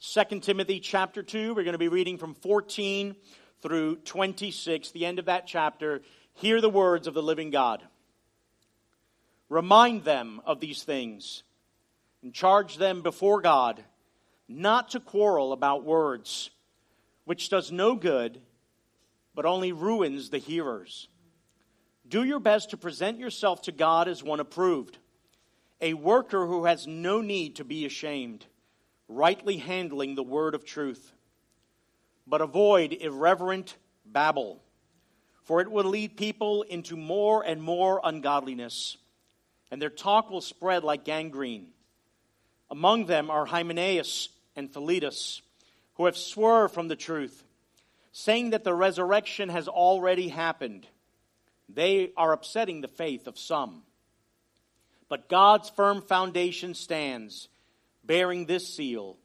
2 Timothy chapter 2. We're going to be reading from 14 through 26, the end of that chapter. Hear the words of the living God. Remind them of these things and charge them before God not to quarrel about words, which does no good, but only ruins the hearers. Do your best to present yourself to God as one approved, a worker who has no need to be ashamed, rightly handling the word of truth. But avoid irreverent babble, for it will lead people into more and more ungodliness, and their talk will spread like gangrene. Among them are Hymenaeus and Philetus, who have swerved from the truth, saying that the resurrection has already happened. They are upsetting the faith of some. But God's firm foundation stands, bearing this seal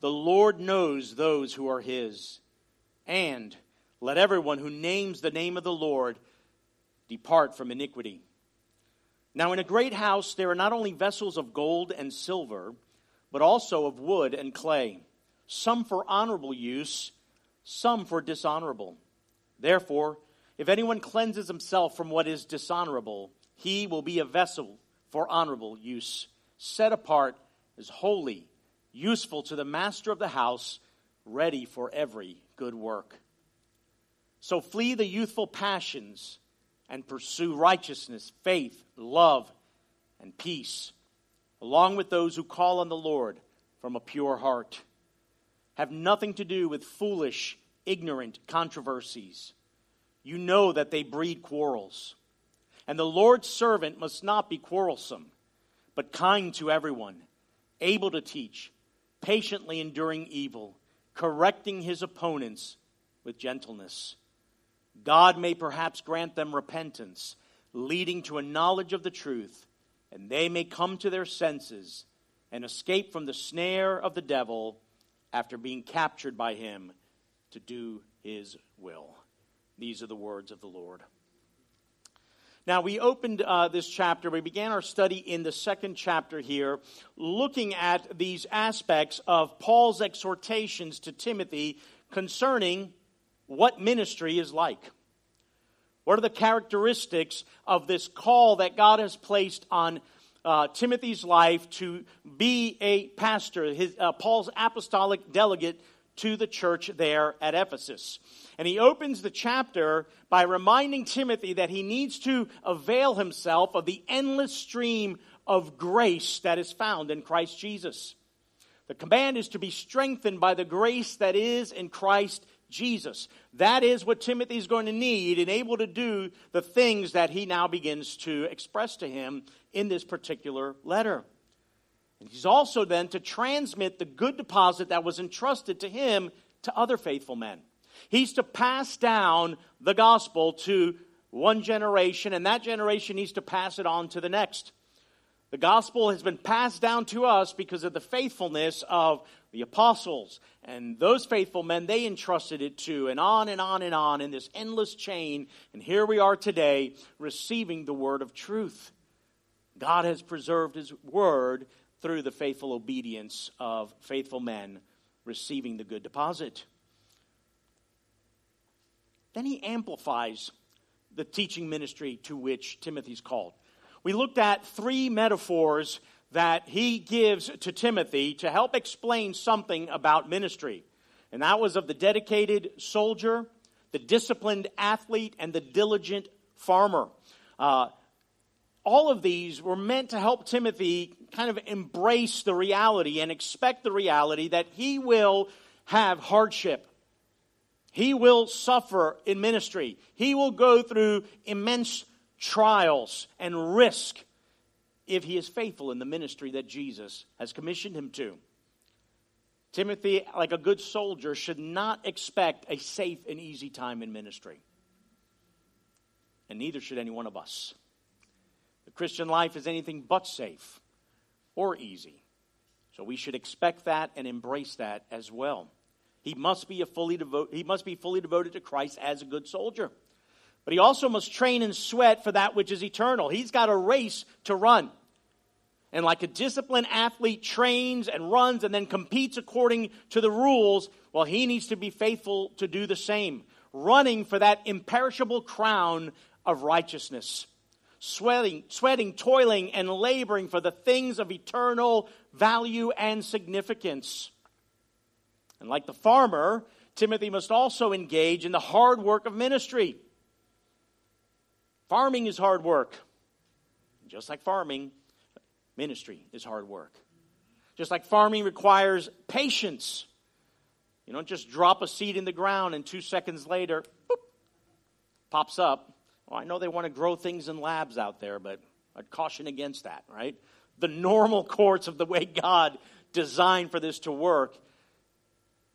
The Lord knows those who are his. And let everyone who names the name of the Lord depart from iniquity. Now, in a great house, there are not only vessels of gold and silver, but also of wood and clay, some for honorable use, some for dishonorable. Therefore, if anyone cleanses himself from what is dishonorable, he will be a vessel for honorable use, set apart as holy, useful to the master of the house, ready for every good work. So flee the youthful passions and pursue righteousness, faith, love, and peace, along with those who call on the Lord from a pure heart. Have nothing to do with foolish, ignorant controversies you know that they breed quarrels. And the Lord's servant must not be quarrelsome, but kind to everyone, able to teach, patiently enduring evil, correcting his opponents with gentleness. God may perhaps grant them repentance, leading to a knowledge of the truth, and they may come to their senses and escape from the snare of the devil after being captured by him to do his will. These are the words of the Lord. Now, we opened uh, this chapter, we began our study in the second chapter here, looking at these aspects of Paul's exhortations to Timothy concerning what ministry is like. What are the characteristics of this call that God has placed on uh, Timothy's life to be a pastor, his, uh, Paul's apostolic delegate to the church there at Ephesus? And he opens the chapter by reminding Timothy that he needs to avail himself of the endless stream of grace that is found in Christ Jesus. The command is to be strengthened by the grace that is in Christ Jesus. That is what Timothy is going to need and able to do the things that he now begins to express to him in this particular letter. He's also then to transmit the good deposit that was entrusted to him to other faithful men. He's to pass down the gospel to one generation, and that generation needs to pass it on to the next. The gospel has been passed down to us because of the faithfulness of the apostles. And those faithful men, they entrusted it to, and on and on and on in this endless chain. And here we are today receiving the word of truth. God has preserved his word through the faithful obedience of faithful men receiving the good deposit. Then he amplifies the teaching ministry to which Timothy's called. We looked at three metaphors that he gives to Timothy to help explain something about ministry. And that was of the dedicated soldier, the disciplined athlete, and the diligent farmer. Uh, all of these were meant to help Timothy kind of embrace the reality and expect the reality that he will have hardship he will suffer in ministry. He will go through immense trials and risk if he is faithful in the ministry that Jesus has commissioned him to. Timothy, like a good soldier, should not expect a safe and easy time in ministry. And neither should any one of us. The Christian life is anything but safe or easy. So we should expect that and embrace that as well. He must be a fully devote, he must be fully devoted to Christ as a good soldier. But he also must train and sweat for that which is eternal. He's got a race to run. and like a disciplined athlete trains and runs and then competes according to the rules, well, he needs to be faithful to do the same, running for that imperishable crown of righteousness, sweating, sweating, toiling, and laboring for the things of eternal value and significance. And like the farmer, Timothy must also engage in the hard work of ministry. Farming is hard work. Just like farming, Ministry is hard work. Just like farming requires patience. You don't just drop a seed in the ground and two seconds later, boop, pops up. Well, I know they want to grow things in labs out there, but I'd caution against that, right? The normal course of the way God designed for this to work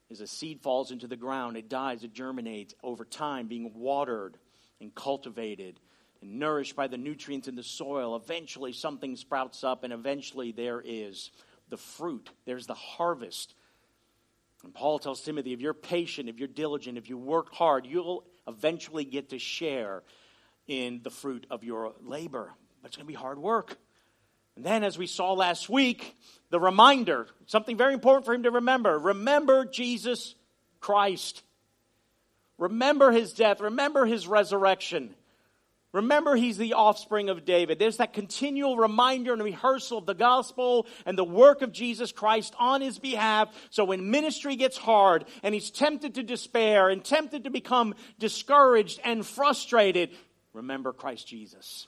is a seed falls into the ground, it dies, it germinates over time, being watered and cultivated and nourished by the nutrients in the soil, eventually something sprouts up, and eventually there is the fruit. There's the harvest. And Paul tells Timothy if you're patient, if you're diligent, if you work hard, you'll eventually get to share in the fruit of your labor. But it's going to be hard work. And then, as we saw last week, the reminder something very important for him to remember remember Jesus Christ. Remember his death. Remember his resurrection. Remember, he's the offspring of David. There's that continual reminder and rehearsal of the gospel and the work of Jesus Christ on his behalf. So when ministry gets hard and he's tempted to despair and tempted to become discouraged and frustrated, remember Christ Jesus.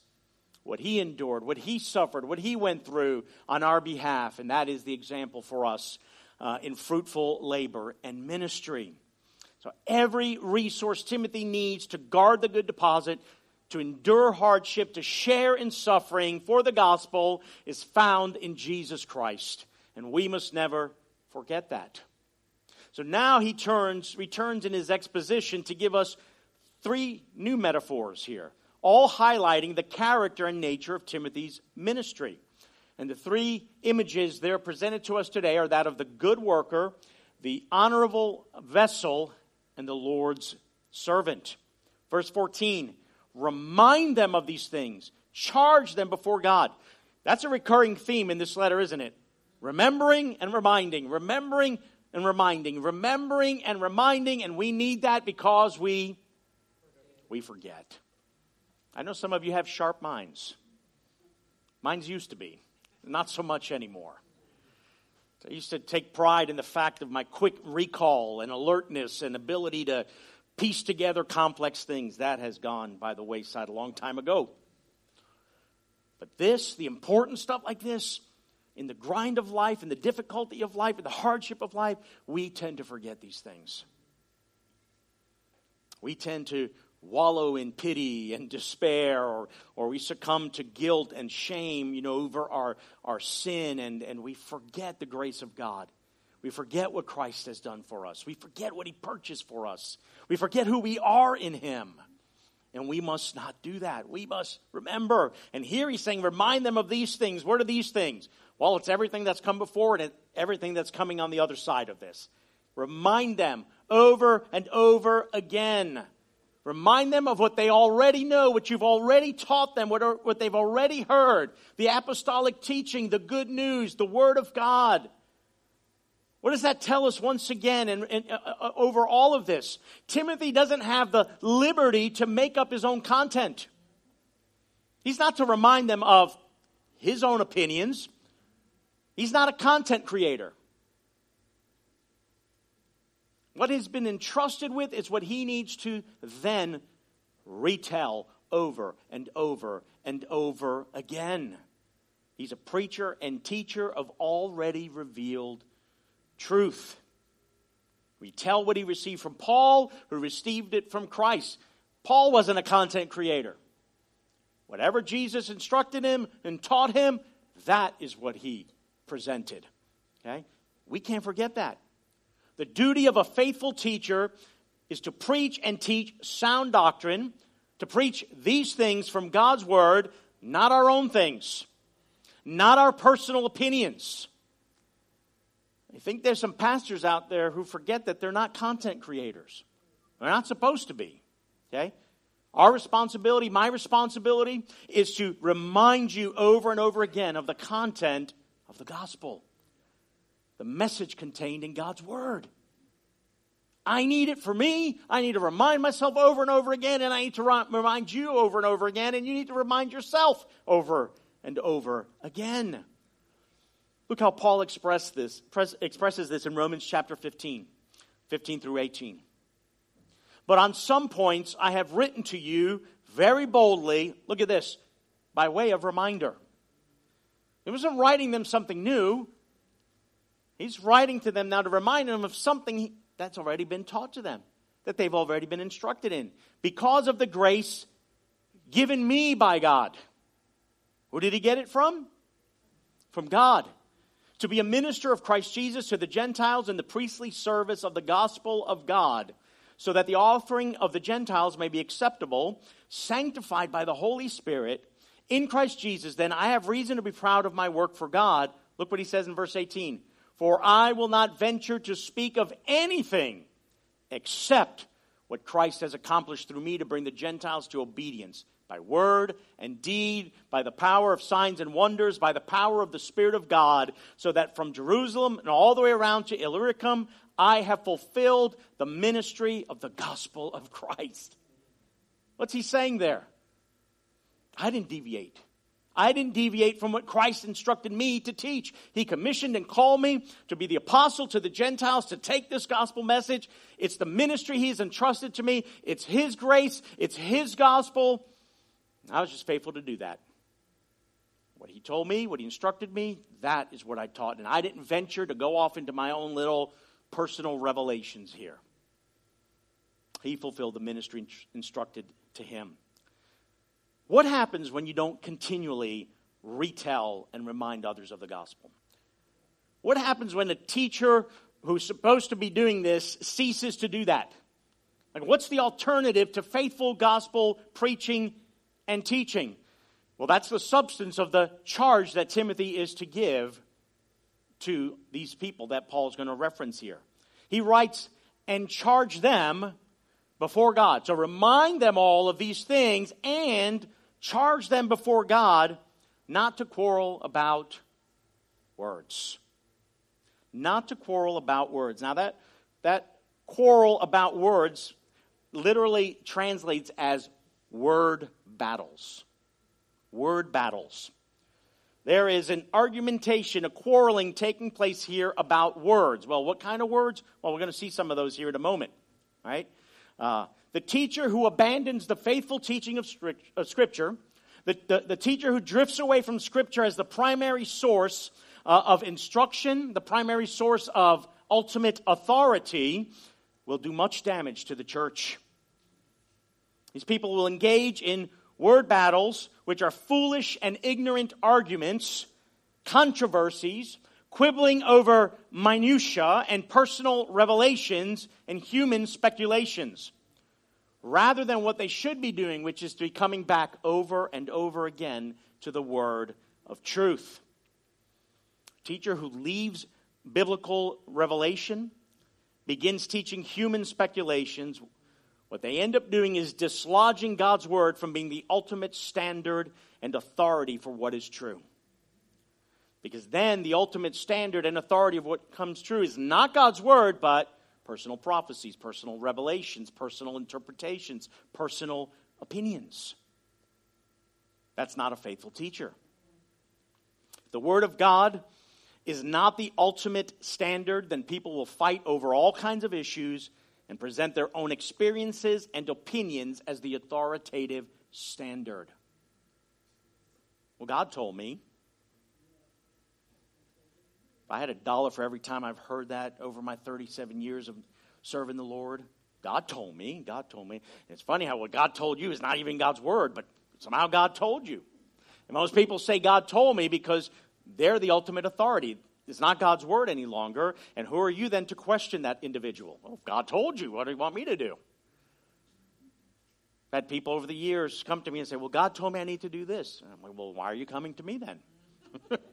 What he endured, what he suffered, what he went through on our behalf. And that is the example for us uh, in fruitful labor and ministry. So every resource Timothy needs to guard the good deposit to endure hardship, to share in suffering for the gospel is found in Jesus Christ. And we must never forget that. So now he turns, returns in his exposition to give us three new metaphors here, all highlighting the character and nature of Timothy's ministry. And the three images that are presented to us today are that of the good worker, the honorable vessel, and the Lord's servant. Verse 14 Remind them of these things, charge them before God. That's a recurring theme in this letter, isn't it? Remembering and reminding, remembering and reminding, remembering and reminding, and we need that because we we forget. I know some of you have sharp minds. Mine's used to be, not so much anymore. I used to take pride in the fact of my quick recall and alertness and ability to piece together complex things. That has gone by the wayside a long time ago. But this, the important stuff like this, in the grind of life, in the difficulty of life, in the hardship of life, we tend to forget these things. We tend to wallow in pity and despair, or, or we succumb to guilt and shame, you know, over our, our sin, and, and we forget the grace of God. We forget what Christ has done for us. We forget what he purchased for us. We forget who we are in him. And we must not do that. We must remember. And here he's saying, remind them of these things. What are these things? Well, it's everything that's come before and everything that's coming on the other side of this. Remind them over and over again. Remind them of what they already know, what you've already taught them, what, are, what they've already heard the apostolic teaching, the good news, the Word of God. What does that tell us once again and, and uh, uh, over all of this? Timothy doesn't have the liberty to make up his own content. He's not to remind them of his own opinions. He's not a content creator. What he's been entrusted with is what he needs to then retell over and over and over again. He's a preacher and teacher of already revealed truth. We tell what he received from Paul, who received it from Christ. Paul wasn't a content creator. Whatever Jesus instructed him and taught him, that is what he presented. Okay? We can't forget that. The duty of a faithful teacher is to preach and teach sound doctrine, to preach these things from God's word, not our own things, not our personal opinions. I think there's some pastors out there who forget that they're not content creators. They're not supposed to be. Okay? Our responsibility, my responsibility, is to remind you over and over again of the content of the gospel, the message contained in God's word. I need it for me. I need to remind myself over and over again, and I need to remind you over and over again, and you need to remind yourself over and over again. Look how Paul this, expresses this in Romans chapter 15, 15 through 18. But on some points I have written to you very boldly, look at this, by way of reminder. He wasn't writing them something new. He's writing to them now to remind them of something that's already been taught to them, that they've already been instructed in. Because of the grace given me by God. Who did he get it from? From God. To be a minister of Christ Jesus to the Gentiles in the priestly service of the gospel of God, so that the offering of the Gentiles may be acceptable, sanctified by the Holy Spirit in Christ Jesus. Then I have reason to be proud of my work for God. Look what he says in verse 18 For I will not venture to speak of anything except what Christ has accomplished through me to bring the Gentiles to obedience by word and deed, by the power of signs and wonders, by the power of the Spirit of God, so that from Jerusalem and all the way around to Illyricum, I have fulfilled the ministry of the gospel of Christ. What's he saying there? I didn't deviate. I didn't deviate from what Christ instructed me to teach. He commissioned and called me to be the apostle to the Gentiles to take this gospel message. It's the ministry He's entrusted to me. It's His grace. It's His gospel. I was just faithful to do that. What he told me, what he instructed me, that is what I taught. And I didn't venture to go off into my own little personal revelations here. He fulfilled the ministry instructed to him. What happens when you don't continually retell and remind others of the gospel? What happens when a teacher who's supposed to be doing this ceases to do that? Like, what's the alternative to faithful gospel preaching and teaching. Well, that's the substance of the charge that Timothy is to give to these people that Paul is going to reference here. He writes, and charge them before God. So remind them all of these things and charge them before God not to quarrel about words. Not to quarrel about words. Now, that, that quarrel about words literally translates as word battles. Word battles. There is an argumentation, a quarreling taking place here about words. Well, what kind of words? Well, we're going to see some of those here in a moment, right? Uh, the teacher who abandons the faithful teaching of, of Scripture, the, the, the, teacher who drifts away from Scripture as the primary source uh, of instruction, the primary source of ultimate authority, will do much damage to the church. These people will engage in word battles, which are foolish and ignorant arguments, controversies, quibbling over minutiae and personal revelations and human speculations, rather than what they should be doing, which is to be coming back over and over again to the word of truth. Teacher who leaves biblical revelation begins teaching human speculations what they end up doing is dislodging God's word from being the ultimate standard and authority for what is true. Because then the ultimate standard and authority of what comes true is not God's word, but personal prophecies, personal revelations, personal interpretations, personal opinions. That's not a faithful teacher. The word of God is not the ultimate standard, then people will fight over all kinds of issues and present their own experiences and opinions as the authoritative standard. Well, God told me. If I had a dollar for every time I've heard that over my 37 years of serving the Lord, God told me. God told me. It's funny how what God told you is not even God's word, but somehow God told you. And most people say God told me because they're the ultimate authority. It's not God's word any longer. And who are you then to question that individual? Well, God told you. What do you want me to do? I've had people over the years come to me and say, Well, God told me I need to do this. And I'm like, Well, why are you coming to me then?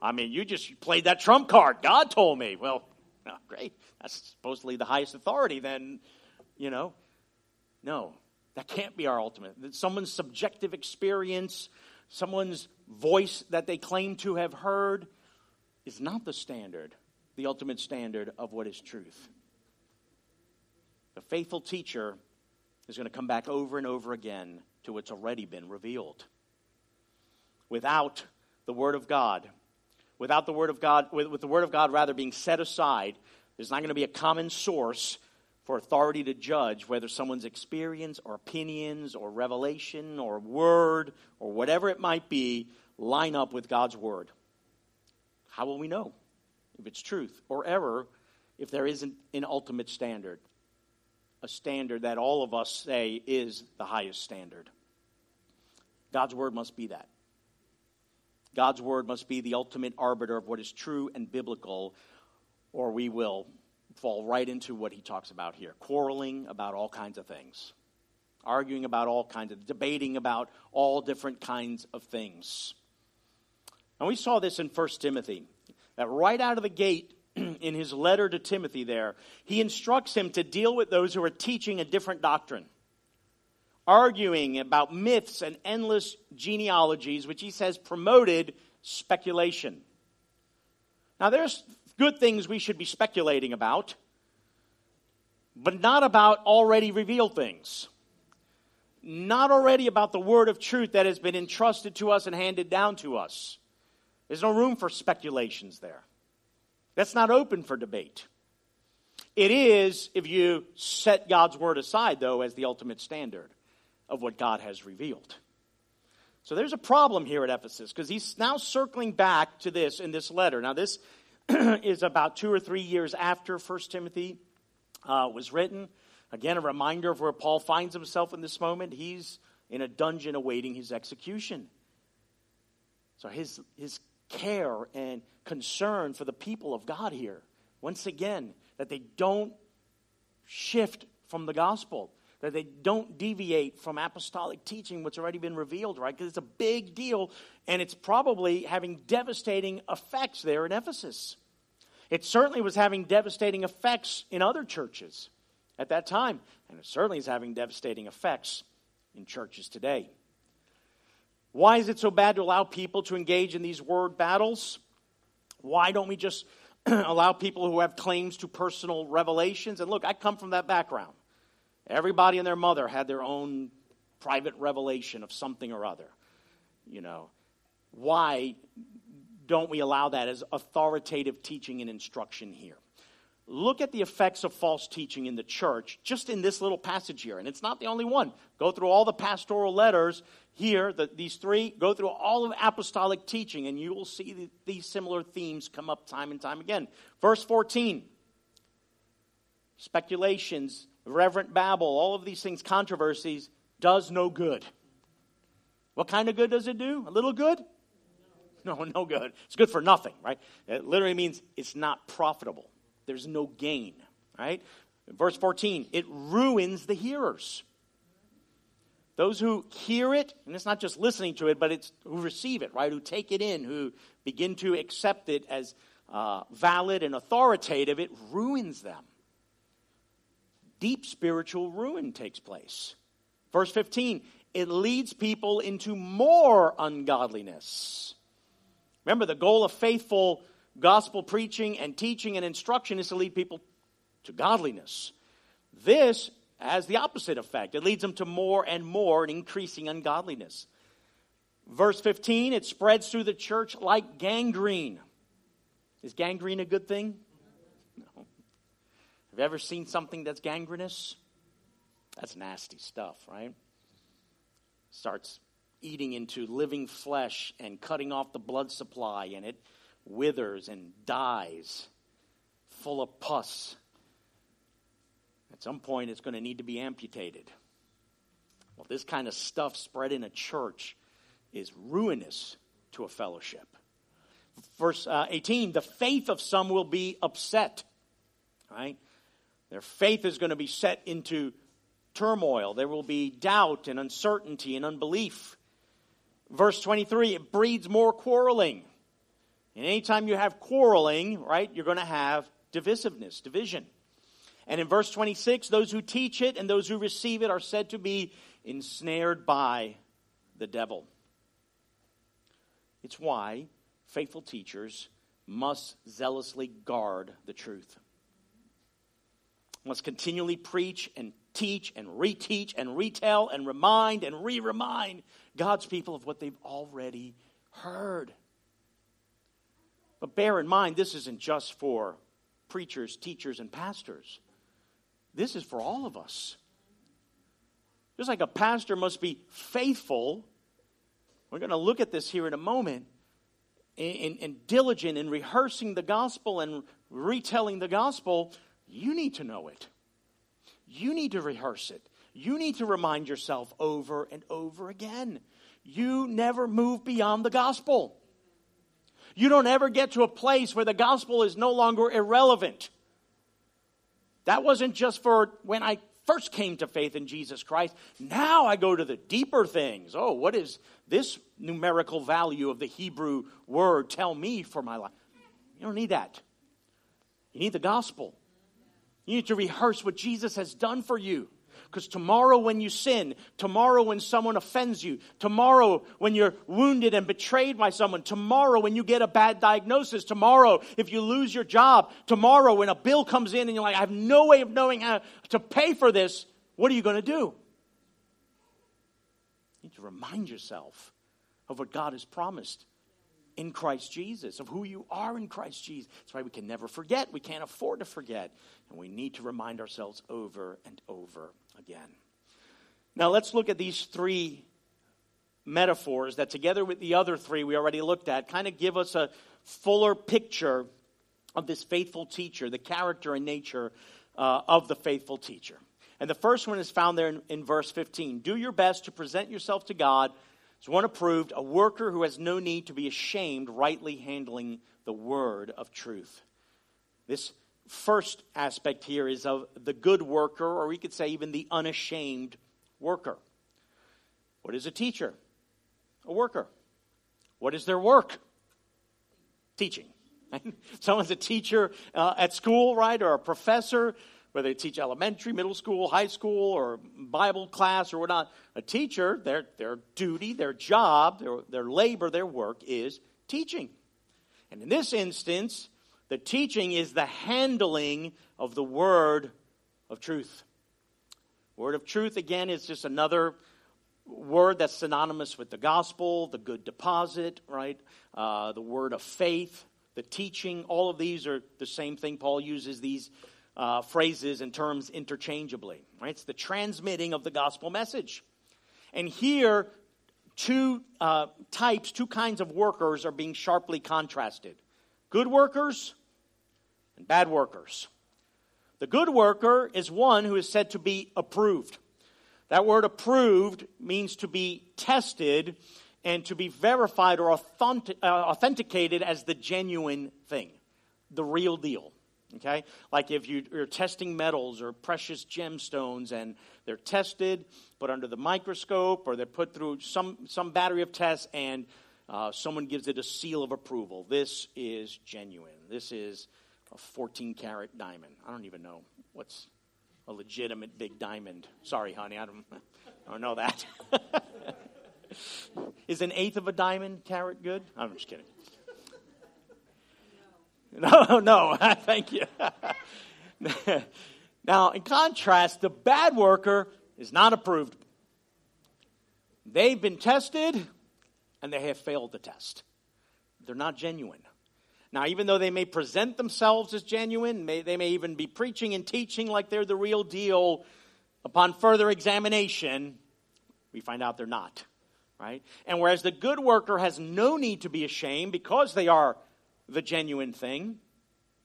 I mean, you just played that trump card. God told me. Well, oh, great. That's supposedly the highest authority, then, you know. No. That can't be our ultimate. Someone's subjective experience, someone's voice that they claim to have heard, is not the standard, the ultimate standard of what is truth. The faithful teacher is going to come back over and over again to what's already been revealed. Without the Word of God, without the Word of God, with, with the Word of God rather being set aside, there's not going to be a common source for authority to judge whether someone's experience or opinions or revelation or word or whatever it might be line up with God's Word. How will we know if it's truth or error if there isn't an ultimate standard? A standard that all of us say is the highest standard. God's Word must be that. God's word must be the ultimate arbiter of what is true and biblical, or we will fall right into what he talks about here quarreling about all kinds of things, arguing about all kinds of, debating about all different kinds of things. And we saw this in 1 Timothy, that right out of the gate, in his letter to Timothy, there, he instructs him to deal with those who are teaching a different doctrine arguing about myths and endless genealogies, which he says promoted speculation. Now, there's good things we should be speculating about, but not about already revealed things. Not already about the word of truth that has been entrusted to us and handed down to us. There's no room for speculations there. That's not open for debate. It is if you set God's word aside, though, as the ultimate standard of what God has revealed. So there's a problem here at Ephesus because he's now circling back to this in this letter. Now, this is about two or three years after 1 Timothy uh, was written. Again, a reminder of where Paul finds himself in this moment. He's in a dungeon awaiting his execution. So his, his care and concern for the people of God here, once again, that they don't shift from the gospel that they don't deviate from apostolic teaching, what's already been revealed, right? Because it's a big deal, and it's probably having devastating effects there in Ephesus. It certainly was having devastating effects in other churches at that time, and it certainly is having devastating effects in churches today. Why is it so bad to allow people to engage in these word battles? Why don't we just allow people who have claims to personal revelations? And look, I come from that background. Everybody and their mother had their own private revelation of something or other. You know, why don't we allow that as authoritative teaching and instruction here? Look at the effects of false teaching in the church just in this little passage here. And it's not the only one. Go through all the pastoral letters here, the, these three, go through all of apostolic teaching, and you will see the, these similar themes come up time and time again. Verse 14 speculations reverent babble, all of these things, controversies, does no good. What kind of good does it do? A little good? No, no good. It's good for nothing, right? It literally means it's not profitable. There's no gain, right? Verse 14, it ruins the hearers. Those who hear it, and it's not just listening to it, but it's who receive it, right? Who take it in, who begin to accept it as uh, valid and authoritative, it ruins them deep spiritual ruin takes place. Verse 15, it leads people into more ungodliness. Remember, the goal of faithful gospel preaching and teaching and instruction is to lead people to godliness. This has the opposite effect. It leads them to more and more and increasing ungodliness. Verse 15, it spreads through the church like gangrene. Is gangrene a good thing? Have you ever seen something that's gangrenous? That's nasty stuff, right? Starts eating into living flesh and cutting off the blood supply, and it withers and dies, full of pus. At some point, it's going to need to be amputated. Well, this kind of stuff spread in a church is ruinous to a fellowship. Verse uh, 18 the faith of some will be upset, right? Their faith is going to be set into turmoil. There will be doubt and uncertainty and unbelief. Verse 23 it breeds more quarreling. And anytime you have quarreling, right, you're going to have divisiveness, division. And in verse 26, those who teach it and those who receive it are said to be ensnared by the devil. It's why faithful teachers must zealously guard the truth. Must continually preach and teach and reteach and retell and remind and re remind God's people of what they've already heard. But bear in mind, this isn't just for preachers, teachers, and pastors. This is for all of us. Just like a pastor must be faithful, we're going to look at this here in a moment, and, and diligent in rehearsing the gospel and retelling the gospel, you need to know it. You need to rehearse it. You need to remind yourself over and over again. You never move beyond the gospel. You don't ever get to a place where the gospel is no longer irrelevant. That wasn't just for when I first came to faith in Jesus Christ. Now I go to the deeper things. Oh, what is this numerical value of the Hebrew word tell me for my life? You don't need that. You need the gospel. You need to rehearse what Jesus has done for you. Because tomorrow, when you sin, tomorrow, when someone offends you, tomorrow, when you're wounded and betrayed by someone, tomorrow, when you get a bad diagnosis, tomorrow, if you lose your job, tomorrow, when a bill comes in and you're like, I have no way of knowing how to pay for this, what are you going to do? You need to remind yourself of what God has promised in Christ Jesus, of who you are in Christ Jesus. That's why we can never forget. We can't afford to forget. And we need to remind ourselves over and over again. Now, let's look at these three metaphors that, together with the other three we already looked at, kind of give us a fuller picture of this faithful teacher, the character and nature uh, of the faithful teacher. And the first one is found there in, in verse 15. Do your best to present yourself to God one approved, a worker who has no need to be ashamed, rightly handling the word of truth. This first aspect here is of the good worker, or we could say even the unashamed worker. What is a teacher? A worker. What is their work? Teaching. Someone's a teacher uh, at school, right, or a professor, whether they teach elementary, middle school, high school, or Bible class or whatnot. A teacher, their, their duty, their job, their, their labor, their work is teaching. And in this instance, the teaching is the handling of the word of truth. Word of truth, again, is just another word that's synonymous with the gospel, the good deposit, right? Uh, the word of faith, the teaching. All of these are the same thing. Paul uses these uh, phrases and terms interchangeably, right? It's the transmitting of the gospel message. And here, two uh, types, two kinds of workers are being sharply contrasted good workers and bad workers. The good worker is one who is said to be approved. That word approved means to be tested and to be verified or authentic, uh, authenticated as the genuine thing, the real deal. Okay? Like if you, are testing metals or precious gemstones and they're tested, put under the microscope, or they're put through some, some battery of tests and uh, someone gives it a seal of approval. This is genuine. This is a 14 karat diamond. I don't even know what's a legitimate big diamond. Sorry, honey, I don't, I don't know that. is an eighth of a diamond carat good? I'm just kidding. No, no, thank you. now, in contrast, the bad worker is not approved. They've been tested and they have failed the test. They're not genuine. Now, even though they may present themselves as genuine, may, they may even be preaching and teaching like they're the real deal, upon further examination, we find out they're not. Right? And whereas the good worker has no need to be ashamed because they are the genuine thing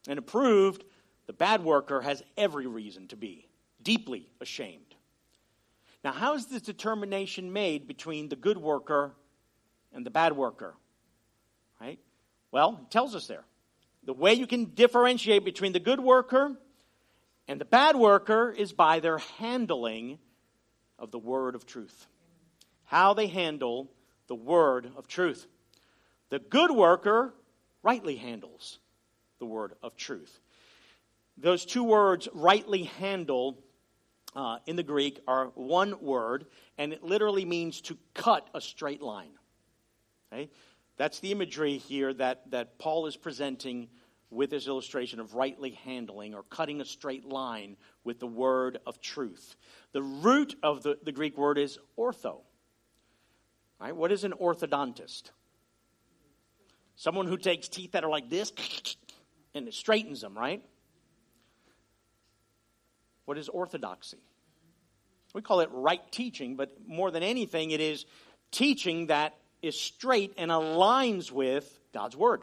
and approved, the bad worker has every reason to be deeply ashamed. Now, how is this determination made between the good worker and the bad worker? Right? Well, it tells us there. The way you can differentiate between the good worker and the bad worker is by their handling of the word of truth. How they handle the word of truth. The good worker rightly handles the word of truth. those two words, rightly handle, uh, in the Greek are one word, and it literally means to cut a straight line. Okay? That's the imagery here that, that Paul is presenting with his illustration of rightly handling or cutting a straight line with the word of truth. The root of the, the Greek word is ortho. What is an orthodontist? Someone who takes teeth that are like this and it straightens them, right? What is orthodoxy? We call it right teaching, but more than anything, it is teaching that is straight and aligns with God's Word.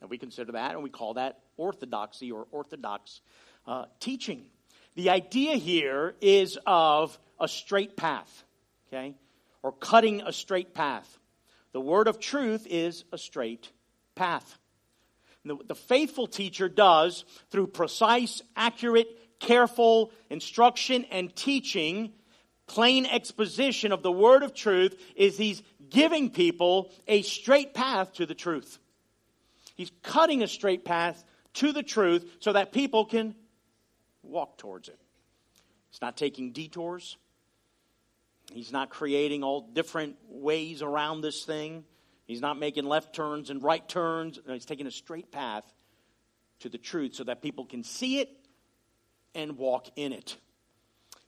And we consider that and we call that orthodoxy or orthodox uh, teaching. The idea here is of a straight path, okay? Or cutting a straight path. The word of truth is a straight path. The, the faithful teacher does through precise, accurate, careful instruction and teaching, plain exposition of the word of truth, is he's giving people a straight path to the truth. He's cutting a straight path to the truth so that people can walk towards it. It's not taking detours. He's not creating all different ways around this thing. He's not making left turns and right turns. No, he's taking a straight path to the truth so that people can see it and walk in it.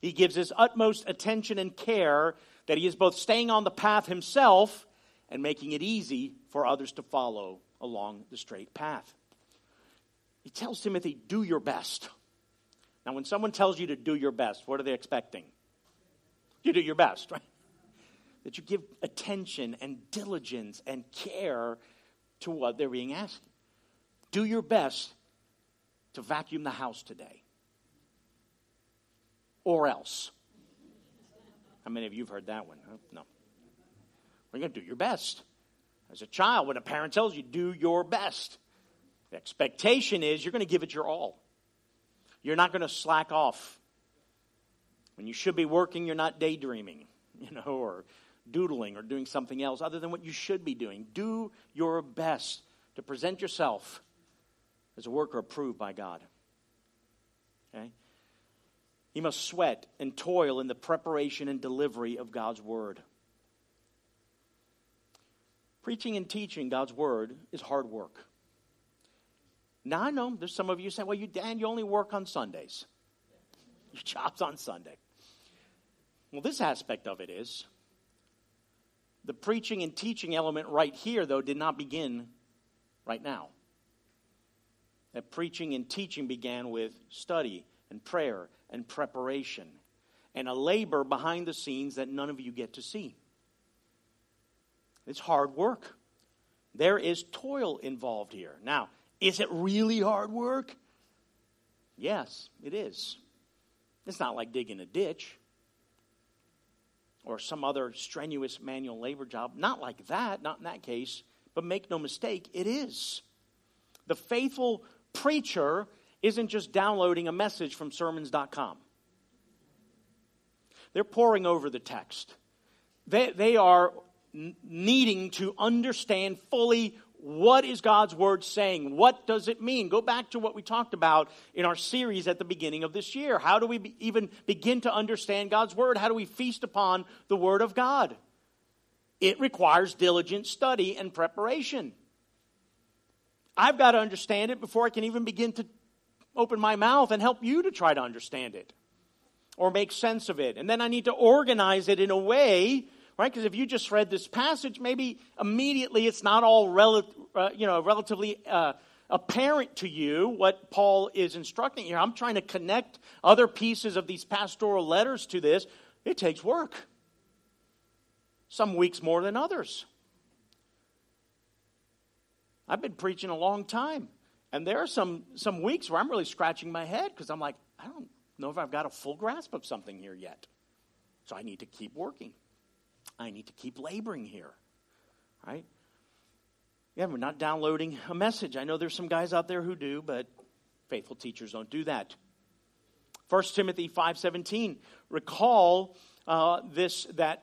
He gives his utmost attention and care that he is both staying on the path himself and making it easy for others to follow along the straight path. He tells Timothy, Do your best. Now, when someone tells you to do your best, what are they expecting? You do your best, right? That you give attention and diligence and care to what they're being asked. Do your best to vacuum the house today. Or else. How many of you have heard that one? No. We're going to do your best. As a child, when a parent tells you, do your best, the expectation is you're going to give it your all. You're not going to slack off. When you should be working, you're not daydreaming, you know, or doodling or doing something else other than what you should be doing. Do your best to present yourself as a worker approved by God. Okay? He must sweat and toil in the preparation and delivery of God's word. Preaching and teaching God's word is hard work. Now I know there's some of you saying, "Well, you Dan, you only work on Sundays. Your job's on Sunday." Well, this aspect of it is the preaching and teaching element right here, though, did not begin right now. That preaching and teaching began with study and prayer and preparation and a labor behind the scenes that none of you get to see. It's hard work. There is toil involved here. Now, is it really hard work? Yes, it is. It's not like digging a ditch or some other strenuous manual labor job. Not like that, not in that case. But make no mistake, it is. The faithful preacher isn't just downloading a message from sermons.com. They're poring over the text. They, they are needing to understand fully what is God's word saying? What does it mean? Go back to what we talked about in our series at the beginning of this year. How do we be, even begin to understand God's word? How do we feast upon the word of God? It requires diligent study and preparation. I've got to understand it before I can even begin to open my mouth and help you to try to understand it or make sense of it. And then I need to organize it in a way, right? Because if you just read this passage, maybe immediately it's not all rel- uh, you know, relatively uh, apparent to you what Paul is instructing here. I'm trying to connect other pieces of these pastoral letters to this. It takes work. Some weeks more than others. I've been preaching a long time. And there are some, some weeks where I'm really scratching my head because I'm like, I don't know if I've got a full grasp of something here yet. So I need to keep working. I need to keep laboring here. Right? Yeah, we're not downloading a message. I know there's some guys out there who do, but faithful teachers don't do that. 1 Timothy 5.17, recall uh, this that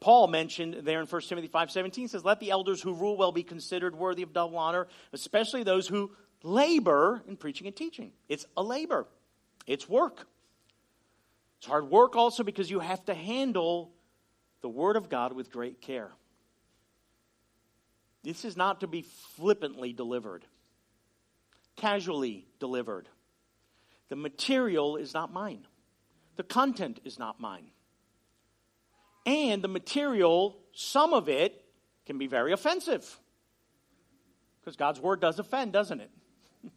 Paul mentioned there in 1 Timothy 5.17 says, Let the elders who rule well be considered worthy of double honor, especially those who labor in preaching and teaching. It's a labor, it's work. It's hard work also because you have to handle the Word of God with great care. This is not to be flippantly delivered, casually delivered. The material is not mine, the content is not mine. And the material, some of it, can be very offensive. Because God's Word does offend, doesn't it?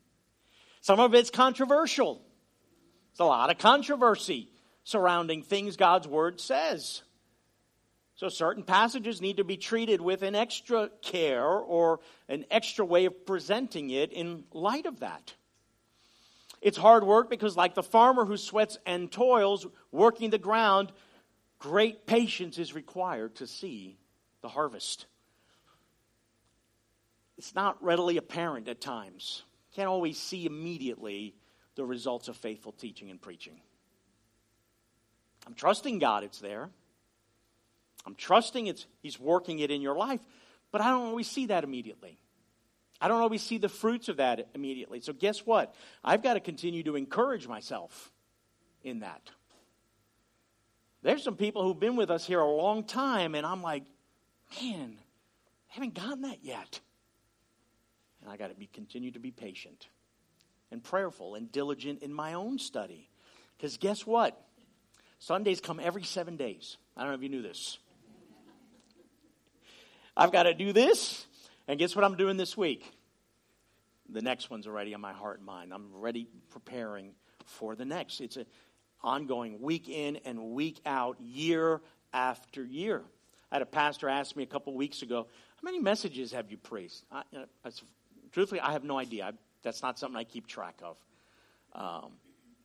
some of it's controversial. There's a lot of controversy surrounding things God's Word says. So, certain passages need to be treated with an extra care or an extra way of presenting it in light of that. It's hard work because, like the farmer who sweats and toils working the ground, great patience is required to see the harvest. It's not readily apparent at times. Can't always see immediately the results of faithful teaching and preaching. I'm trusting God it's there. I'm trusting it's, He's working it in your life, but I don't always see that immediately. I don't always see the fruits of that immediately. So, guess what? I've got to continue to encourage myself in that. There's some people who've been with us here a long time, and I'm like, man, I haven't gotten that yet. And I got to be continue to be patient and prayerful and diligent in my own study. Because guess what? Sundays come every seven days. I don't know if you knew this. I've got to do this. And guess what I'm doing this week? The next one's already on my heart and mind. I'm ready preparing for the next. It's an ongoing week in and week out, year after year. I had a pastor ask me a couple weeks ago, How many messages have you preached? I, I, truthfully, I have no idea. I, that's not something I keep track of. Um,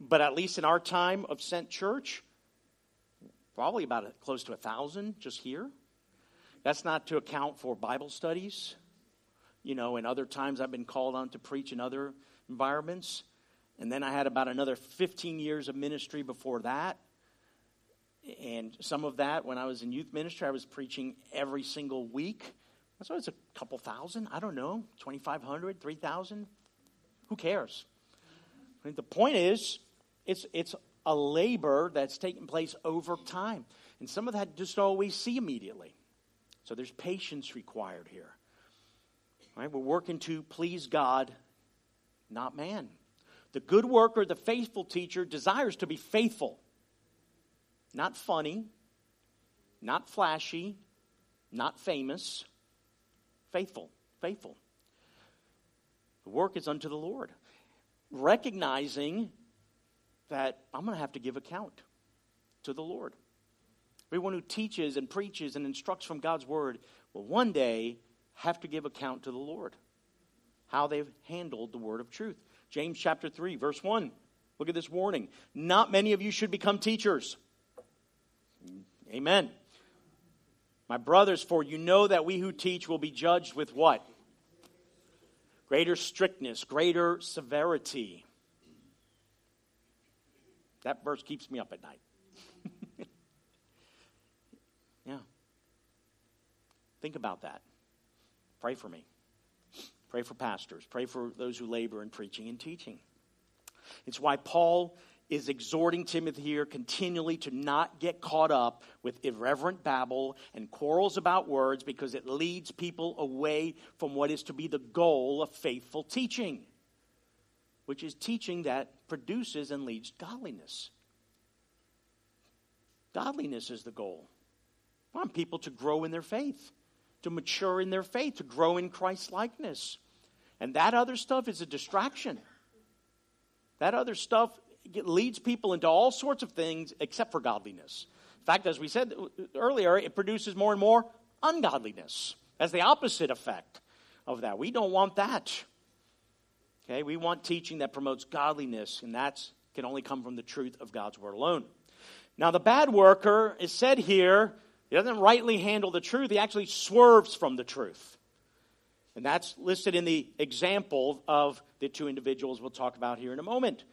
but at least in our time of Sent Church, probably about a, close to a thousand just here. That's not to account for Bible studies. You know, and other times I've been called on to preach in other environments. And then I had about another 15 years of ministry before that. And some of that, when I was in youth ministry, I was preaching every single week. So it's a couple thousand, I don't know, 2,500, 3,000. Who cares? I mean, the point is, it's, it's a labor that's taking place over time. And some of that just always see immediately. So there's patience required here. Right? We're working to please God, not man. The good worker, the faithful teacher, desires to be faithful, not funny, not flashy, not famous. Faithful, faithful. The work is unto the Lord. Recognizing that I'm going to have to give account to the Lord. Everyone who teaches and preaches and instructs from God's word will one day have to give account to the Lord how they've handled the word of truth. James chapter 3, verse 1. Look at this warning. Not many of you should become teachers. Amen. My brothers, for you know that we who teach will be judged with what? Greater strictness, greater severity. That verse keeps me up at night. yeah. Think about that. Pray for me. Pray for pastors. Pray for those who labor in preaching and teaching. It's why Paul is exhorting Timothy here continually to not get caught up with irreverent babble and quarrels about words because it leads people away from what is to be the goal of faithful teaching, which is teaching that produces and leads godliness. Godliness is the goal. I want people to grow in their faith, to mature in their faith, to grow in Christ likeness. And that other stuff is a distraction. That other stuff leads people into all sorts of things except for godliness. In fact, as we said earlier, it produces more and more ungodliness as the opposite effect of that. We don't want that. Okay, we want teaching that promotes godliness, and that can only come from the truth of God's word alone. Now, the bad worker is said here, he doesn't rightly handle the truth, he actually swerves from the truth. And that's listed in the example of the two individuals we'll talk about here in a moment.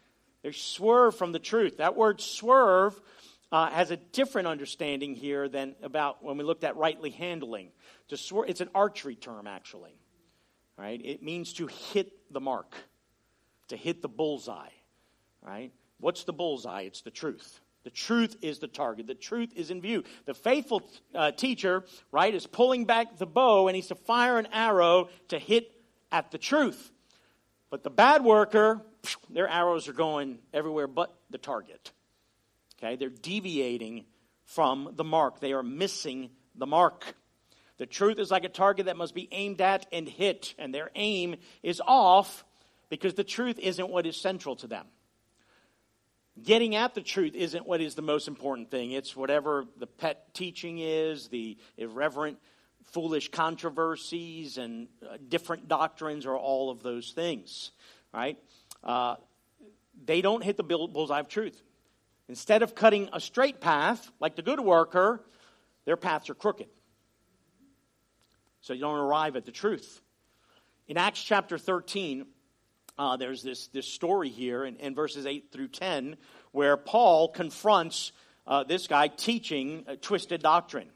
They swerve from the truth. That word swerve uh, has a different understanding here than about when we looked at rightly handling. To swerve, it's an archery term, actually. Right? It means to hit the mark. to hit the bullseye, right? What's the bullseye? It's the truth. The truth is the target. The truth is in view. The faithful uh, teacher, right, is pulling back the bow and he's to fire an arrow to hit at the truth. But the bad worker, their arrows are going everywhere but the target. Okay, they're deviating from the mark. They are missing the mark. The truth is like a target that must be aimed at and hit, and their aim is off because the truth isn't what is central to them getting at the truth isn't what is the most important thing. It's whatever the pet teaching is, the irreverent, foolish controversies, and uh, different doctrines, or all of those things, right? Uh, they don't hit the bullseye of truth. Instead of cutting a straight path, like the good worker, their paths are crooked. So you don't arrive at the truth. In Acts chapter 13, uh, there's this, this story here in, in, verses 8 through 10 where Paul confronts uh, this guy teaching twisted doctrine.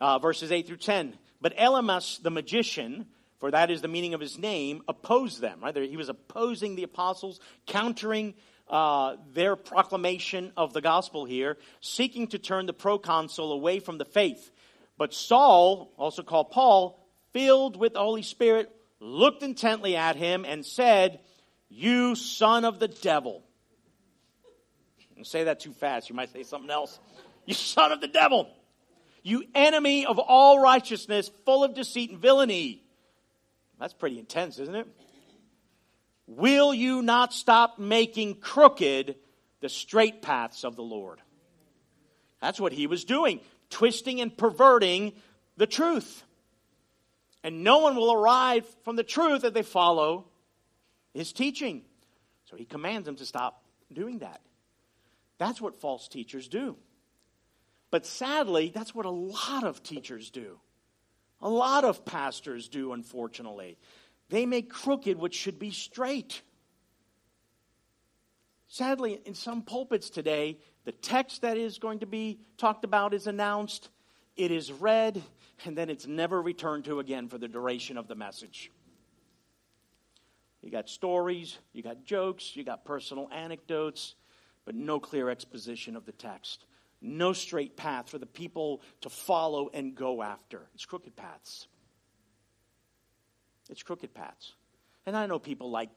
Uh, verses 8 through 10. But Elymas the magician, for that is the meaning of his name, opposed them. Right? He was opposing the apostles, countering uh, their proclamation of the gospel here, seeking to turn the proconsul away from the faith. But Saul, also called Paul, filled with the Holy Spirit, looked intently at him and said, You son of the devil. Don't say that too fast. You might say something else. You son of the devil. You enemy of all righteousness, full of deceit and villainy. That's pretty intense, isn't it? Will you not stop making crooked the straight paths of the Lord? That's what he was doing, twisting and perverting the truth. And no one will arrive from the truth that they follow his teaching. So he commands them to stop doing that. That's what false teachers do. But sadly, that's what a lot of teachers do. A lot of pastors do, unfortunately. They make crooked what should be straight. Sadly, in some pulpits today, the text that is going to be talked about is announced, it is read, and then it's never returned to again for the duration of the message. You got stories, you got jokes, you got personal anecdotes, but no clear exposition of the text. No straight path for the people to follow and go after. It's crooked paths. It's crooked paths. And I know people like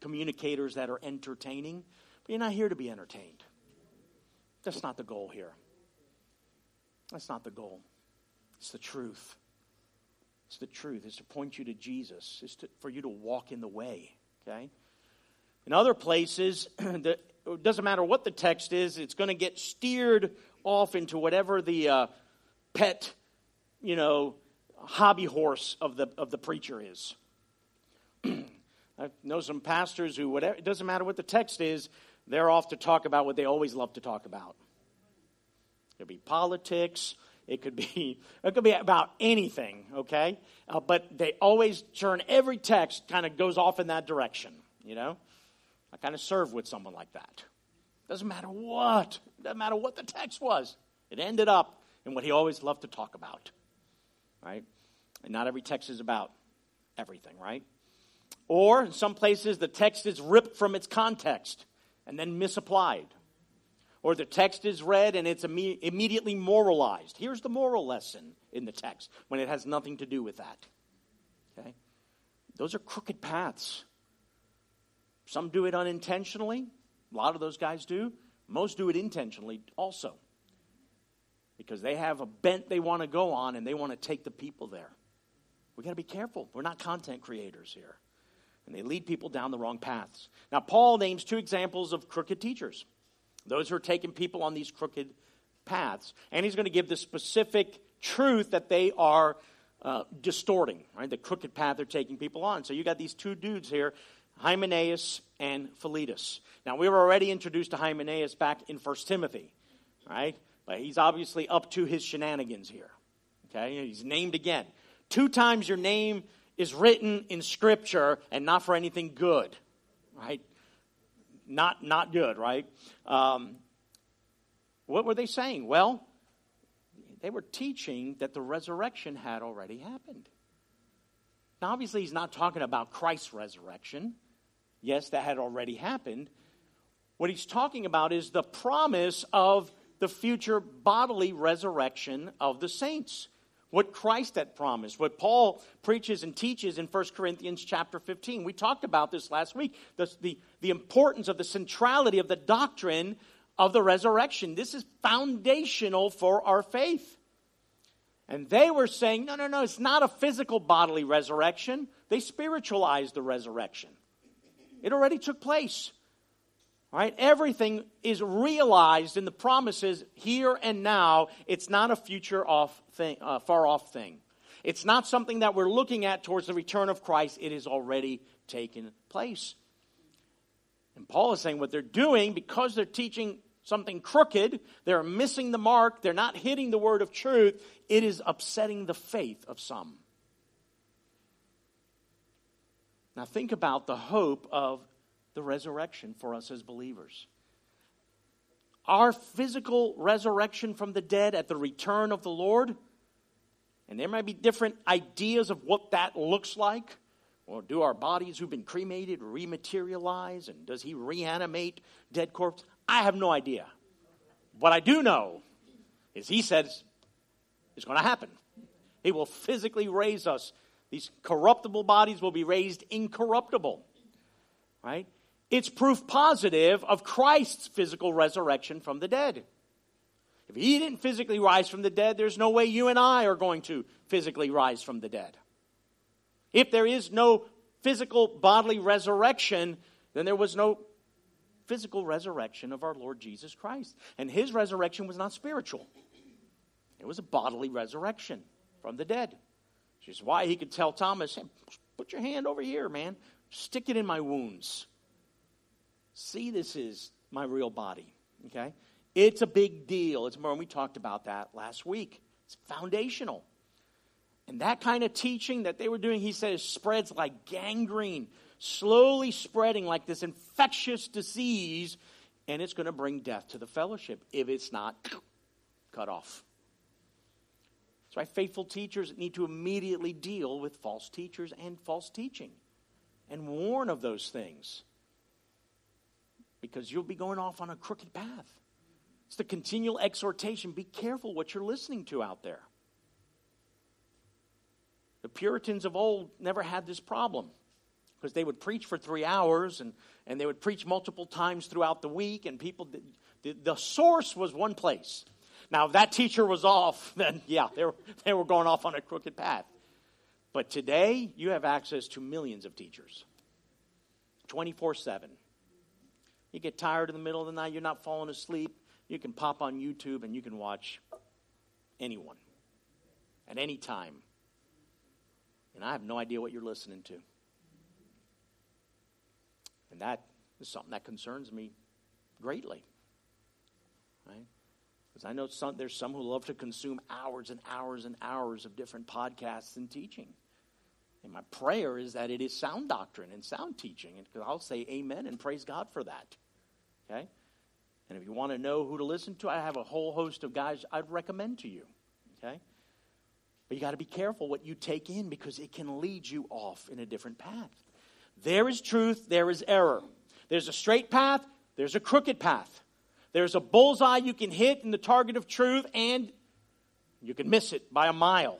communicators that are entertaining, but you're not here to be entertained. That's not the goal here. That's not the goal. It's the truth. It's the truth. It's to point you to Jesus. It's to, for you to walk in the way. Okay? In other places, the, it doesn't matter what the text is, it's going to get steered off into whatever the uh, pet, you know, hobby horse of the, of the preacher is. I know some pastors who, whatever, it doesn't matter what the text is, they're off to talk about what they always love to talk about. It could be politics, it could be it could be about anything, okay? Uh, but they always turn every text kind of goes off in that direction, you know. I kind of serve with someone like that. Doesn't matter what, doesn't matter what the text was. It ended up in what he always loved to talk about, right? And not every text is about everything, right? Or in some places, the text is ripped from its context and then misapplied or the text is read and it's imme- immediately moralized. Here's the moral lesson in the text when it has nothing to do with that. Okay? Those are crooked paths. Some do it unintentionally. A lot of those guys do. Most do it intentionally also. Because they have a bent they want to go on and they want to take the people there. We got to be careful. We're not content creators here. And they lead people down the wrong paths. Now, Paul names two examples of crooked teachers. Those who are taking people on these crooked paths. And he's going to give the specific truth that they are uh, distorting, right? The crooked path they're taking people on. So you got these two dudes here, Hymenaeus and Philetus. Now, we were already introduced to Hymenaeus back in 1 Timothy, right? But he's obviously up to his shenanigans here. Okay? He's named again. Two times your name is written in Scripture and not for anything good, right? Not, not good, right? Um, what were they saying? Well, they were teaching that the resurrection had already happened. Now, obviously, he's not talking about Christ's resurrection. Yes, that had already happened. What he's talking about is the promise of the future bodily resurrection of the saints. What Christ had promised, what Paul preaches and teaches in 1 Corinthians chapter 15. We talked about this last week. The, the, the importance of the centrality of the doctrine of the resurrection. This is foundational for our faith. And they were saying, no, no, no, it's not a physical bodily resurrection. They spiritualized the resurrection. It already took place. Right? Everything is realized in the promises here and now. It's not a future off thing, uh, far off thing. It's not something that we're looking at towards the return of Christ. It has already taken place. And Paul is saying what they're doing because they're teaching something crooked, they're missing the mark, they're not hitting the word of truth, it is upsetting the faith of some. Now, think about the hope of the resurrection for us as believers. Our physical resurrection from the dead at the return of the Lord, and there might be different ideas of what that looks like. Or do our bodies who've been cremated rematerialize? And does he reanimate dead corpses? I have no idea. What I do know is he says it's going to happen. He will physically raise us. These corruptible bodies will be raised incorruptible. Right? It's proof positive of Christ's physical resurrection from the dead. If he didn't physically rise from the dead, there's no way you and I are going to physically rise from the dead. If there is no physical bodily resurrection, then there was no physical resurrection of our Lord Jesus Christ. And his resurrection was not spiritual, it was a bodily resurrection from the dead. Which is why he could tell Thomas, hey, put your hand over here, man. Stick it in my wounds. See, this is my real body. Okay? It's a big deal. It's more, we talked about that last week. It's foundational. And that kind of teaching that they were doing, he says, spreads like gangrene slowly spreading like this infectious disease, and it's going to bring death to the fellowship if it's not cut off. That's why faithful teachers need to immediately deal with false teachers and false teaching and warn of those things because you'll be going off on a crooked path. It's the continual exhortation be careful what you're listening to out there. The Puritans of old never had this problem because they would preach for three hours and, and they would preach multiple times throughout the week, and people, the, the source was one place. Now, if that teacher was off, then yeah, they were, they were going off on a crooked path. But today, you have access to millions of teachers 24 7. You get tired in the middle of the night, you're not falling asleep, you can pop on YouTube and you can watch anyone at any time. And I have no idea what you're listening to. And that is something that concerns me greatly. Right? Because I know some, there's some who love to consume hours and hours and hours of different podcasts and teaching. And my prayer is that it is sound doctrine and sound teaching. And I'll say amen and praise God for that. Okay? And if you want to know who to listen to, I have a whole host of guys I'd recommend to you. Okay? But you got to be careful what you take in because it can lead you off in a different path. There is truth, there is error. There's a straight path, there's a crooked path. There's a bullseye you can hit in the target of truth, and you can miss it by a mile.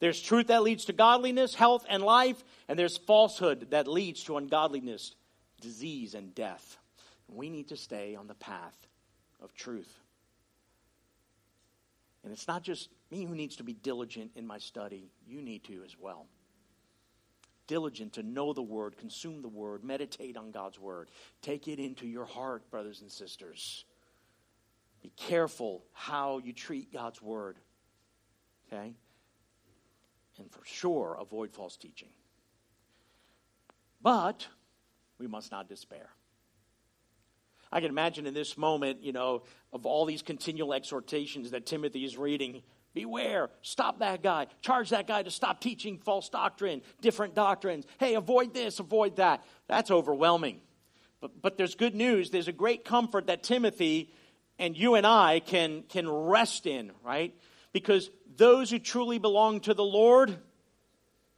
There's truth that leads to godliness, health, and life, and there's falsehood that leads to ungodliness, disease, and death. We need to stay on the path of truth. And it's not just me who needs to be diligent in my study, you need to as well diligent to know the word, consume the word, meditate on God's word. Take it into your heart, brothers and sisters. Be careful how you treat God's word. Okay? And for sure, avoid false teaching. But we must not despair. I can imagine in this moment, you know, of all these continual exhortations that Timothy is reading, Beware. Stop that guy. Charge that guy to stop teaching false doctrine, different doctrines. Hey, avoid this, avoid that. That's overwhelming. But, but there's good news. There's a great comfort that Timothy and you and I can, can rest in, right? Because those who truly belong to the Lord,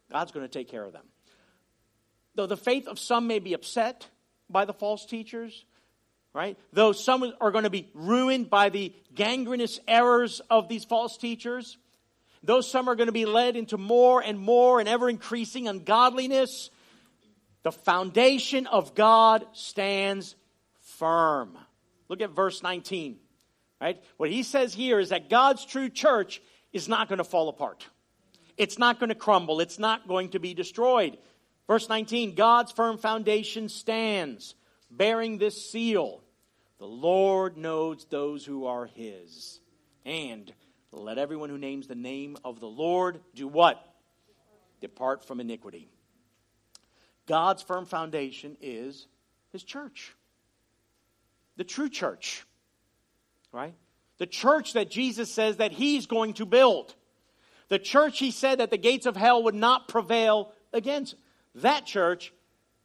God's going to take care of them. though the faith of some may be upset by the false teachers, right? Though some are going to be ruined by the gangrenous errors of these false teachers, though some are going to be led into more and more and ever increasing ungodliness, the foundation of God stands firm. Look at verse 19. Right? What he says here is that God's true church is not going to fall apart. It's not going to crumble. It's not going to be destroyed. Verse 19 God's firm foundation stands, bearing this seal The Lord knows those who are his. And let everyone who names the name of the Lord do what? Depart from iniquity. God's firm foundation is his church, the true church, right? The church that Jesus says that he's going to build. The church he said that the gates of hell would not prevail against. That church,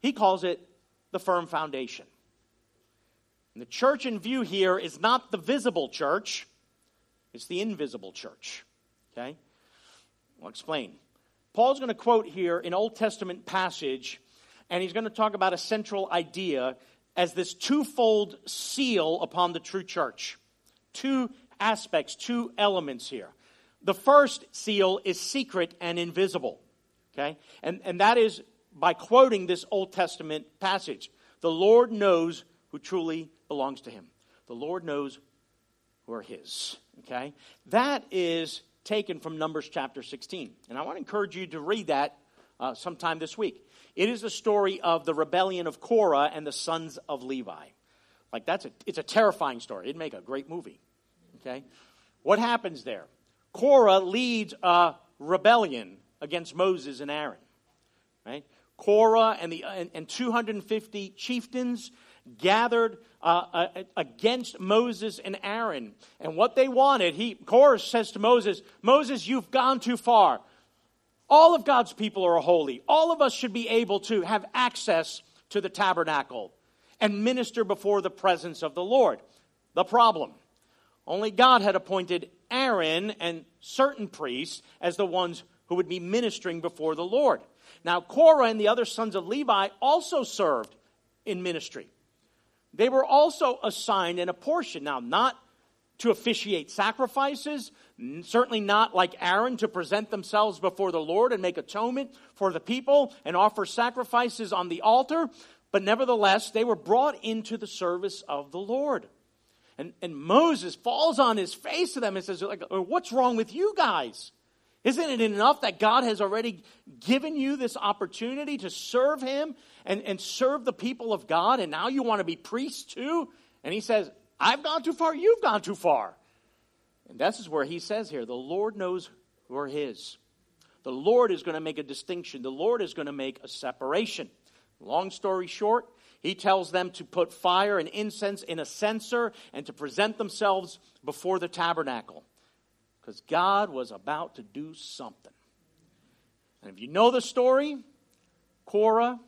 he calls it the firm foundation. And the church in view here is not the visible church, it's the invisible church. Okay? I'll explain. Paul's going to quote here an Old Testament passage and he's going to talk about a central idea as this twofold seal upon the true church. Two aspects, two elements here. The first seal is secret and invisible. Okay? And, and that is by quoting this Old Testament passage. The Lord knows who truly belongs to him. The Lord knows who are his. Okay? That is taken from Numbers chapter 16. And I want to encourage you to read that uh, sometime this week. It is the story of the rebellion of Korah and the sons of Levi. Like that's a, it's a terrifying story. It'd make a great movie. Okay? What happens there? Korah leads a rebellion against Moses and Aaron. Right? Korah and, the, and, and 250 chieftains gathered uh, uh, against Moses and Aaron. And what they wanted, he, Korah says to Moses, Moses, you've gone too far. All of God's people are holy. All of us should be able to have access to the tabernacle and minister before the presence of the Lord. The problem only God had appointed Aaron and certain priests as the ones who would be ministering before the Lord. Now, Korah and the other sons of Levi also served in ministry. They were also assigned in a portion. Now, not to officiate sacrifices, certainly not like Aaron to present themselves before the Lord and make atonement for the people and offer sacrifices on the altar, but nevertheless, they were brought into the service of the Lord. And, and Moses falls on his face to them and says, like, oh, What's wrong with you guys? Isn't it enough that God has already given you this opportunity to serve Him and, and serve the people of God, and now you want to be priests too? And he says, I've gone too far, you've gone too far. And this is where he says here the Lord knows who are his. The Lord is going to make a distinction, the Lord is going to make a separation. Long story short, he tells them to put fire and incense in a censer and to present themselves before the tabernacle. Because God was about to do something. And if you know the story, Korah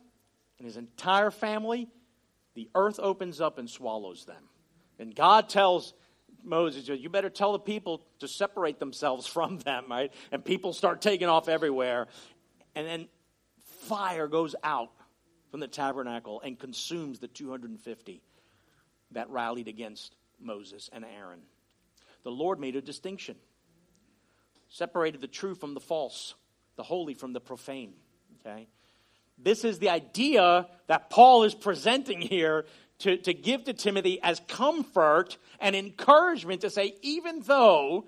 and his entire family, the earth opens up and swallows them. And God tells Moses, you better tell the people to separate themselves from them, right? And people start taking off everywhere. And then fire goes out from the tabernacle and consumes the 250 that rallied against Moses and Aaron. The Lord made a distinction, separated the true from the false, the holy from the profane. Okay? This is the idea that Paul is presenting here to, to give to Timothy as comfort and encouragement to say, even though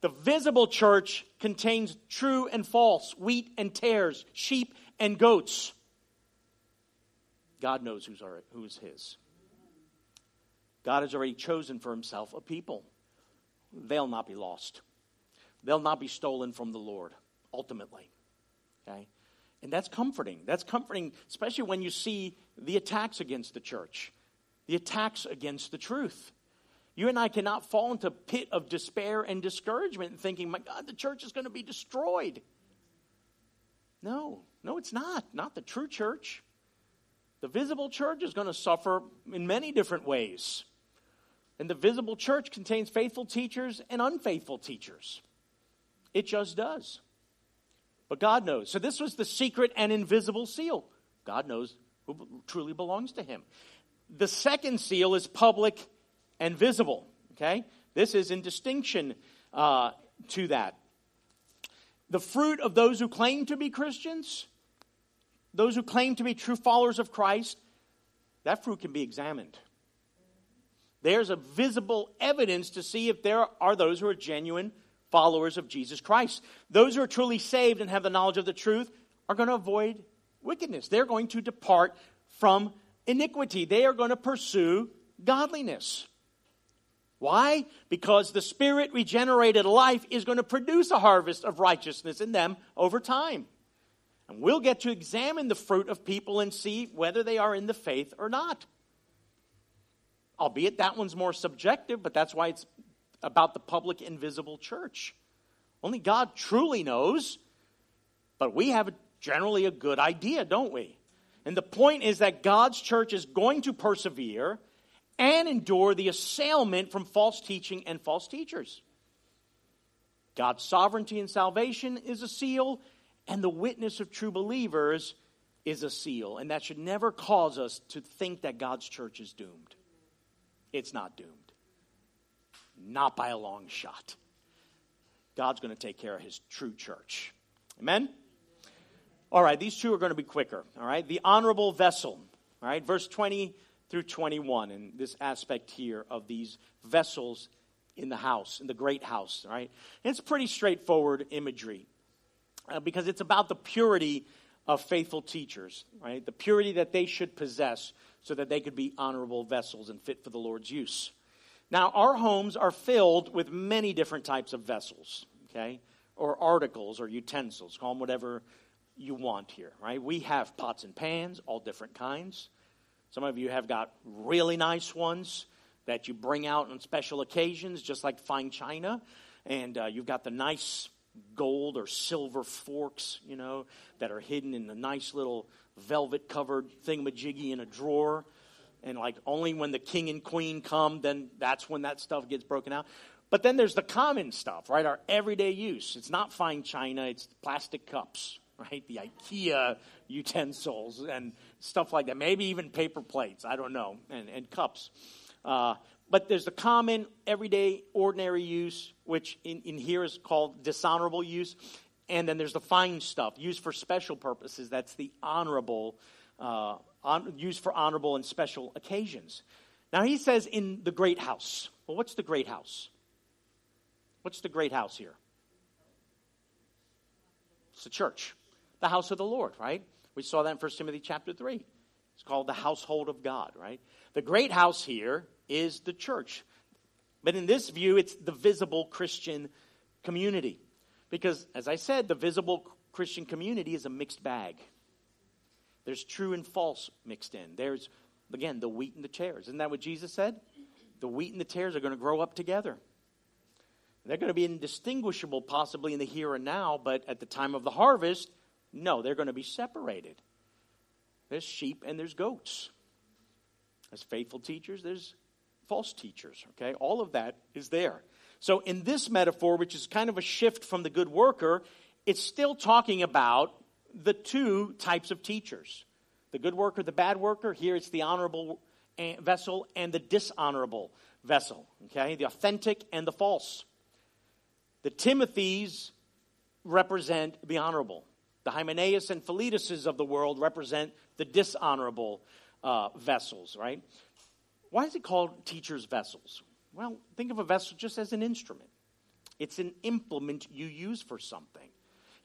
the visible church contains true and false, wheat and tares, sheep and goats, God knows who's, our, who's his. God has already chosen for himself a people. They'll not be lost. They'll not be stolen from the Lord, ultimately. Okay? And that's comforting. That's comforting, especially when you see the attacks against the church, the attacks against the truth. You and I cannot fall into a pit of despair and discouragement thinking, my God, the church is going to be destroyed. No, no, it's not. Not the true church. The visible church is going to suffer in many different ways. And the visible church contains faithful teachers and unfaithful teachers. It just does. But God knows. So this was the secret and invisible seal. God knows who truly belongs to him. The second seal is public and visible. Okay? This is in distinction uh, to that. The fruit of those who claim to be Christians, those who claim to be true followers of Christ, that fruit can be examined. There's a visible evidence to see if there are those who are genuine followers of Jesus Christ. Those who are truly saved and have the knowledge of the truth are going to avoid wickedness. They're going to depart from iniquity. They are going to pursue godliness. Why? Because the Spirit regenerated life is going to produce a harvest of righteousness in them over time. And we'll get to examine the fruit of people and see whether they are in the faith or not. Albeit that one's more subjective, but that's why it's about the public invisible church. Only God truly knows, but we have generally a good idea, don't we? And the point is that God's church is going to persevere and endure the assailment from false teaching and false teachers. God's sovereignty and salvation is a seal, and the witness of true believers is a seal. And that should never cause us to think that God's church is doomed. It's not doomed. Not by a long shot. God's going to take care of his true church. Amen? All right, these two are going to be quicker. All right, the honorable vessel. All right, verse 20 through 21, and this aspect here of these vessels in the house, in the great house. All right, and it's pretty straightforward imagery uh, because it's about the purity of faithful teachers, right? The purity that they should possess so that they could be honorable vessels and fit for the Lord's use. Now, our homes are filled with many different types of vessels, okay? Or articles or utensils, call them whatever you want here, right? We have pots and pans, all different kinds. Some of you have got really nice ones that you bring out on special occasions, just like fine china. And uh, you've got the nice gold or silver forks, you know, that are hidden in the nice little velvet covered thingamajiggy in a drawer and like only when the king and queen come, then that's when that stuff gets broken out. But then there's the common stuff, right? Our everyday use. It's not fine china, it's plastic cups, right? The IKEA utensils and stuff like that. Maybe even paper plates, I don't know, and, and cups. Uh, but there's the common, everyday, ordinary use, which in, in here is called dishonorable use. And then there's the fine stuff, used for special purposes. That's the honorable uh, on, used for honorable and special occasions. Now he says in the great house. Well, what's the great house? What's the great house here? It's the church, the house of the Lord, right? We saw that in 1 Timothy chapter 3. It's called the household of God, right? The great house here is the church. But in this view, it's the visible Christian community. Because, as I said, the visible Christian community is a mixed bag. There's true and false mixed in. There's, again, the wheat and the tares. Isn't that what Jesus said? The wheat and the tares are going to grow up together. They're going to be indistinguishable possibly in the here and now, but at the time of the harvest, no, they're going to be separated. There's sheep and there's goats. There's faithful teachers, there's false teachers, okay? All of that is there. So in this metaphor, which is kind of a shift from the good worker, it's still talking about the two types of teachers the good worker, the bad worker. Here it's the honorable vessel and the dishonorable vessel, okay? The authentic and the false. The Timothys represent the honorable. The Hymenaeus and Philetuses of the world represent the dishonorable uh, vessels, right? Why is it called teacher's vessels? Well, think of a vessel just as an instrument. It's an implement you use for something.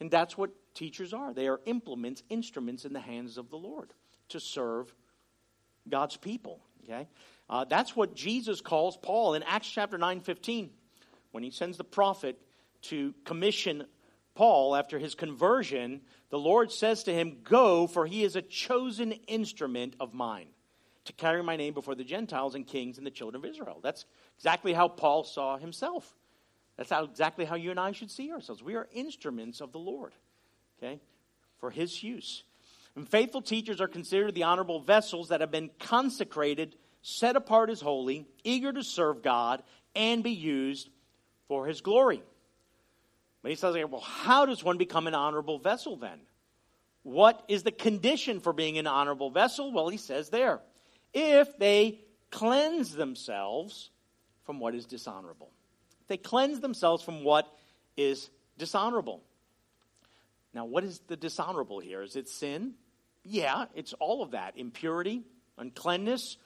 And that's what teachers are. They are implements, instruments in the hands of the Lord to serve God's people. Okay? Uh, that's what Jesus calls Paul in Acts chapter 9 15 when he sends the prophet to commission Paul after his conversion. The Lord says to him, Go, for he is a chosen instrument of mine to carry my name before the Gentiles and kings and the children of Israel. That's exactly how Paul saw himself. That's how, exactly how you and I should see ourselves. We are instruments of the Lord, okay, for His use. And faithful teachers are considered the honorable vessels that have been consecrated, set apart as holy, eager to serve God, and be used for His glory. But he says, well, how does one become an honorable vessel then? what is the condition for being an honorable vessel? Well, he says there, if they cleanse themselves from what is dishonorable. They cleanse themselves from what is dishonorable. Now, what is the dishonorable here? Is it sin? Yeah, it's all of that impurity, uncleanness.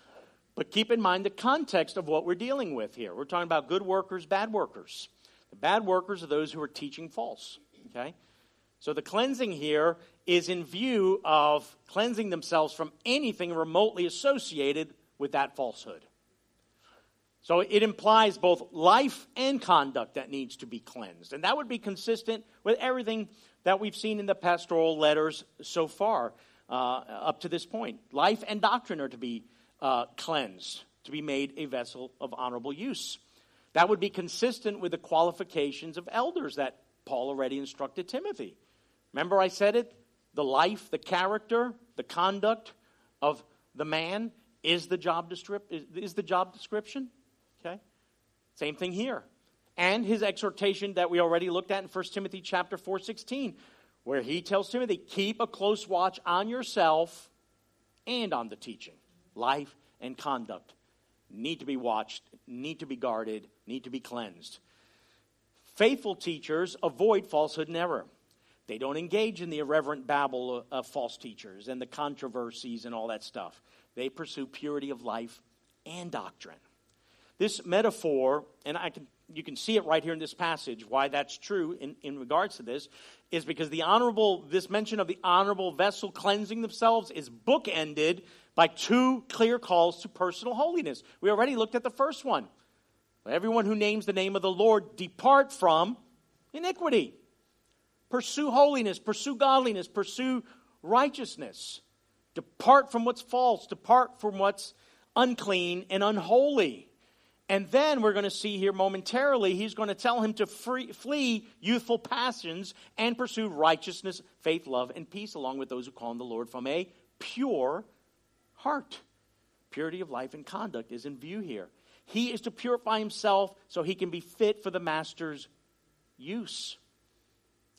But keep in mind the context of what we're dealing with here. We're talking about good workers, bad workers. The bad workers are those who are teaching false. Okay? So the cleansing here is in view of cleansing themselves from anything remotely associated with that falsehood. So it implies both life and conduct that needs to be cleansed. And that would be consistent with everything that we've seen in the pastoral letters so far uh, up to this point. Life and doctrine are to be uh, cleansed, to be made a vessel of honorable use. That would be consistent with the qualifications of elders that Paul already instructed Timothy. Remember, I said it? The life, the character, the conduct of the man is the job, is the job description. Okay? Same thing here. And his exhortation that we already looked at in 1 Timothy chapter 4, 16, where he tells Timothy, keep a close watch on yourself and on the teaching. Life and conduct need to be watched, need to be guarded, need to be cleansed. Faithful teachers avoid falsehood and error. They don't engage in the irreverent babble of false teachers and the controversies and all that stuff. They pursue purity of life and doctrine. This metaphor, and I can, you can see it right here in this passage, why that's true in, in regards to this, is because the honorable, this mention of the honorable vessel cleansing themselves is bookended by two clear calls to personal holiness. We already looked at the first one. Everyone who names the name of the Lord depart from iniquity. Pursue holiness, pursue godliness, pursue righteousness. Depart from what's false, depart from what's unclean and unholy. And then we're going to see here momentarily, he's going to tell him to free, flee youthful passions and pursue righteousness, faith, love, and peace, along with those who call on the Lord from a pure heart. Purity of life and conduct is in view here. He is to purify himself so he can be fit for the master's use.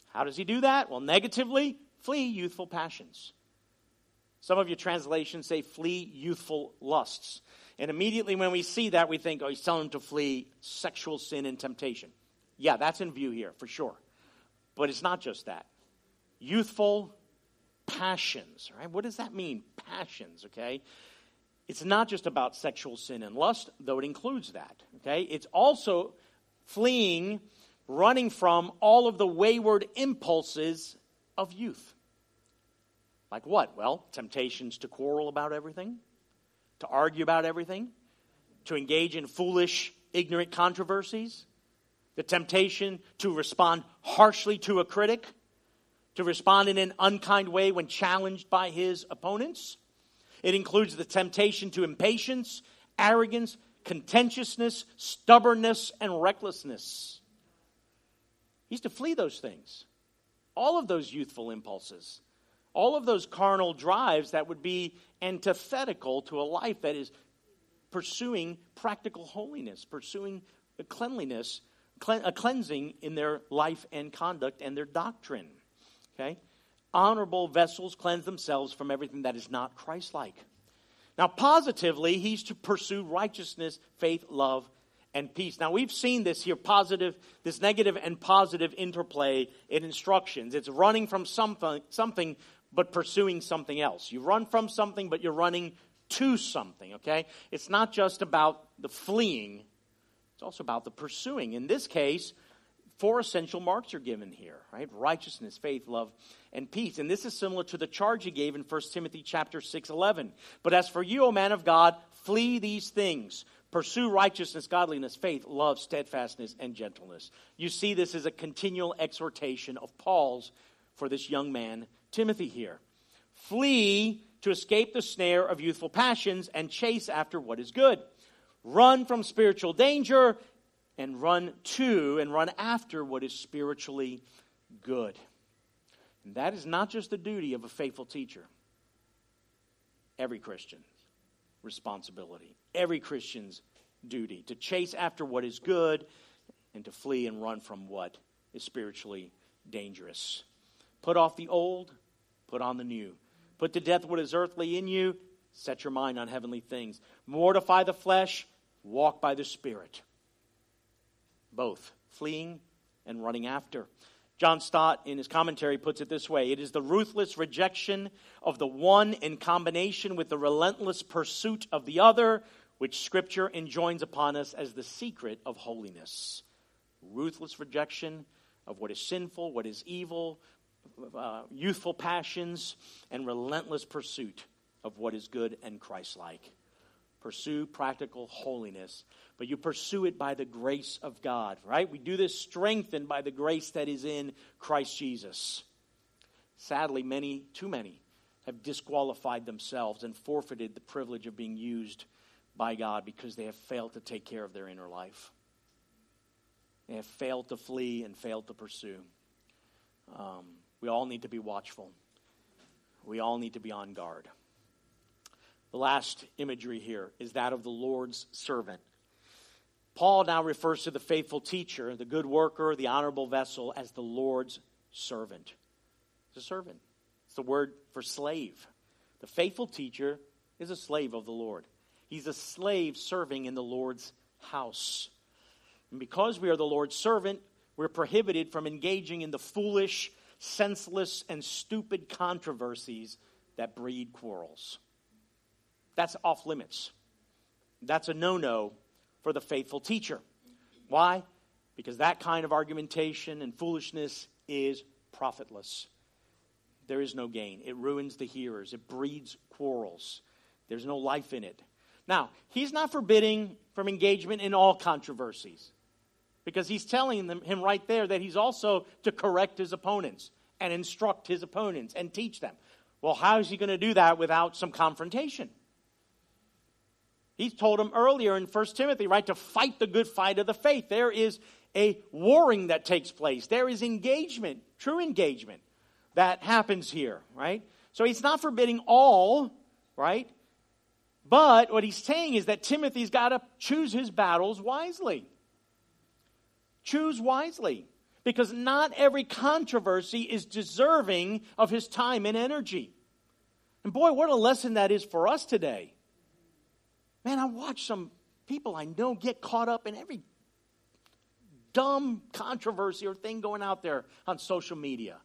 How does he do that? Well, negatively, flee youthful passions. Some of your translations say flee youthful lusts. And immediately when we see that, we think, oh, he's telling them to flee sexual sin and temptation. Yeah, that's in view here, for sure. But it's not just that. Youthful passions, right? What does that mean? Passions, okay? It's not just about sexual sin and lust, though it includes that, okay? It's also fleeing, running from all of the wayward impulses of youth. Like what? Well, temptations to quarrel about everything, to argue about everything, to engage in foolish, ignorant controversies, the temptation to respond harshly to a critic, to respond in an unkind way when challenged by his opponents. It includes the temptation to impatience, arrogance, contentiousness, stubbornness, and recklessness. He's to flee those things, all of those youthful impulses all of those carnal drives that would be antithetical to a life that is pursuing practical holiness, pursuing cleanliness, a cleansing in their life and conduct and their doctrine. Okay? Honorable vessels cleanse themselves from everything that is not Christ like. Now, positively, he's to pursue righteousness, faith, love, and peace. Now, we've seen this here positive, this negative and positive interplay in instructions. It's running from something, something but pursuing something else. You run from something, but you're running to something, okay? It's not just about the fleeing, it's also about the pursuing. In this case, four essential marks are given here, right? Righteousness, faith, love, and peace. And this is similar to the charge he gave in 1 Timothy chapter 6, 11. But as for you, O man of God, flee these things. Pursue righteousness, godliness, faith, love, steadfastness, and gentleness. You see, this is a continual exhortation of Paul's for this young man Timothy here. Flee to escape the snare of youthful passions and chase after what is good. Run from spiritual danger and run to and run after what is spiritually good. And that is not just the duty of a faithful teacher. Every Christian's responsibility, every Christian's duty to chase after what is good and to flee and run from what is spiritually dangerous. Put off the old, Put on the new. Put to death what is earthly in you. Set your mind on heavenly things. Mortify the flesh. Walk by the Spirit. Both fleeing and running after. John Stott, in his commentary, puts it this way It is the ruthless rejection of the one in combination with the relentless pursuit of the other, which Scripture enjoins upon us as the secret of holiness. Ruthless rejection of what is sinful, what is evil, uh, youthful passions, and relentless pursuit of what is good and Christ like. Pursue practical holiness, but you pursue it by the grace of God, right? We do this strengthened by the grace that is in Christ Jesus. Sadly, many, too many, have disqualified themselves and forfeited the privilege of being used by God because they have failed to take care of their inner life. They have failed to flee and failed to pursue. Um, we all need to be watchful. We all need to be on guard. The last imagery here is that of the Lord's servant. Paul now refers to the faithful teacher, the good worker, the honorable vessel, as the Lord's servant. It's a servant. It's the word for slave. The faithful teacher is a slave of the Lord. He's a slave serving in the Lord's house. And because we are the Lord's servant, we're prohibited from engaging in the foolish, senseless, and stupid controversies that breed quarrels. That's off limits. That's a no no for the faithful teacher. Why? Because that kind of argumentation and foolishness is profitless. There is no gain. It ruins the hearers, it breeds quarrels. There's no life in it. Now, he's not forbidding from engagement in all controversies because he's telling them, him right there that he's also to correct his opponents and instruct his opponents and teach them. Well, how is he going to do that without some confrontation? He told him earlier in 1 Timothy, right, to fight the good fight of the faith. There is a warring that takes place. There is engagement, true engagement that happens here, right? So he's not forbidding all, right? But what he's saying is that Timothy's got to choose his battles wisely. Choose wisely. Because not every controversy is deserving of his time and energy. And boy, what a lesson that is for us today. Man, I watch some people I know get caught up in every dumb controversy or thing going out there on social media.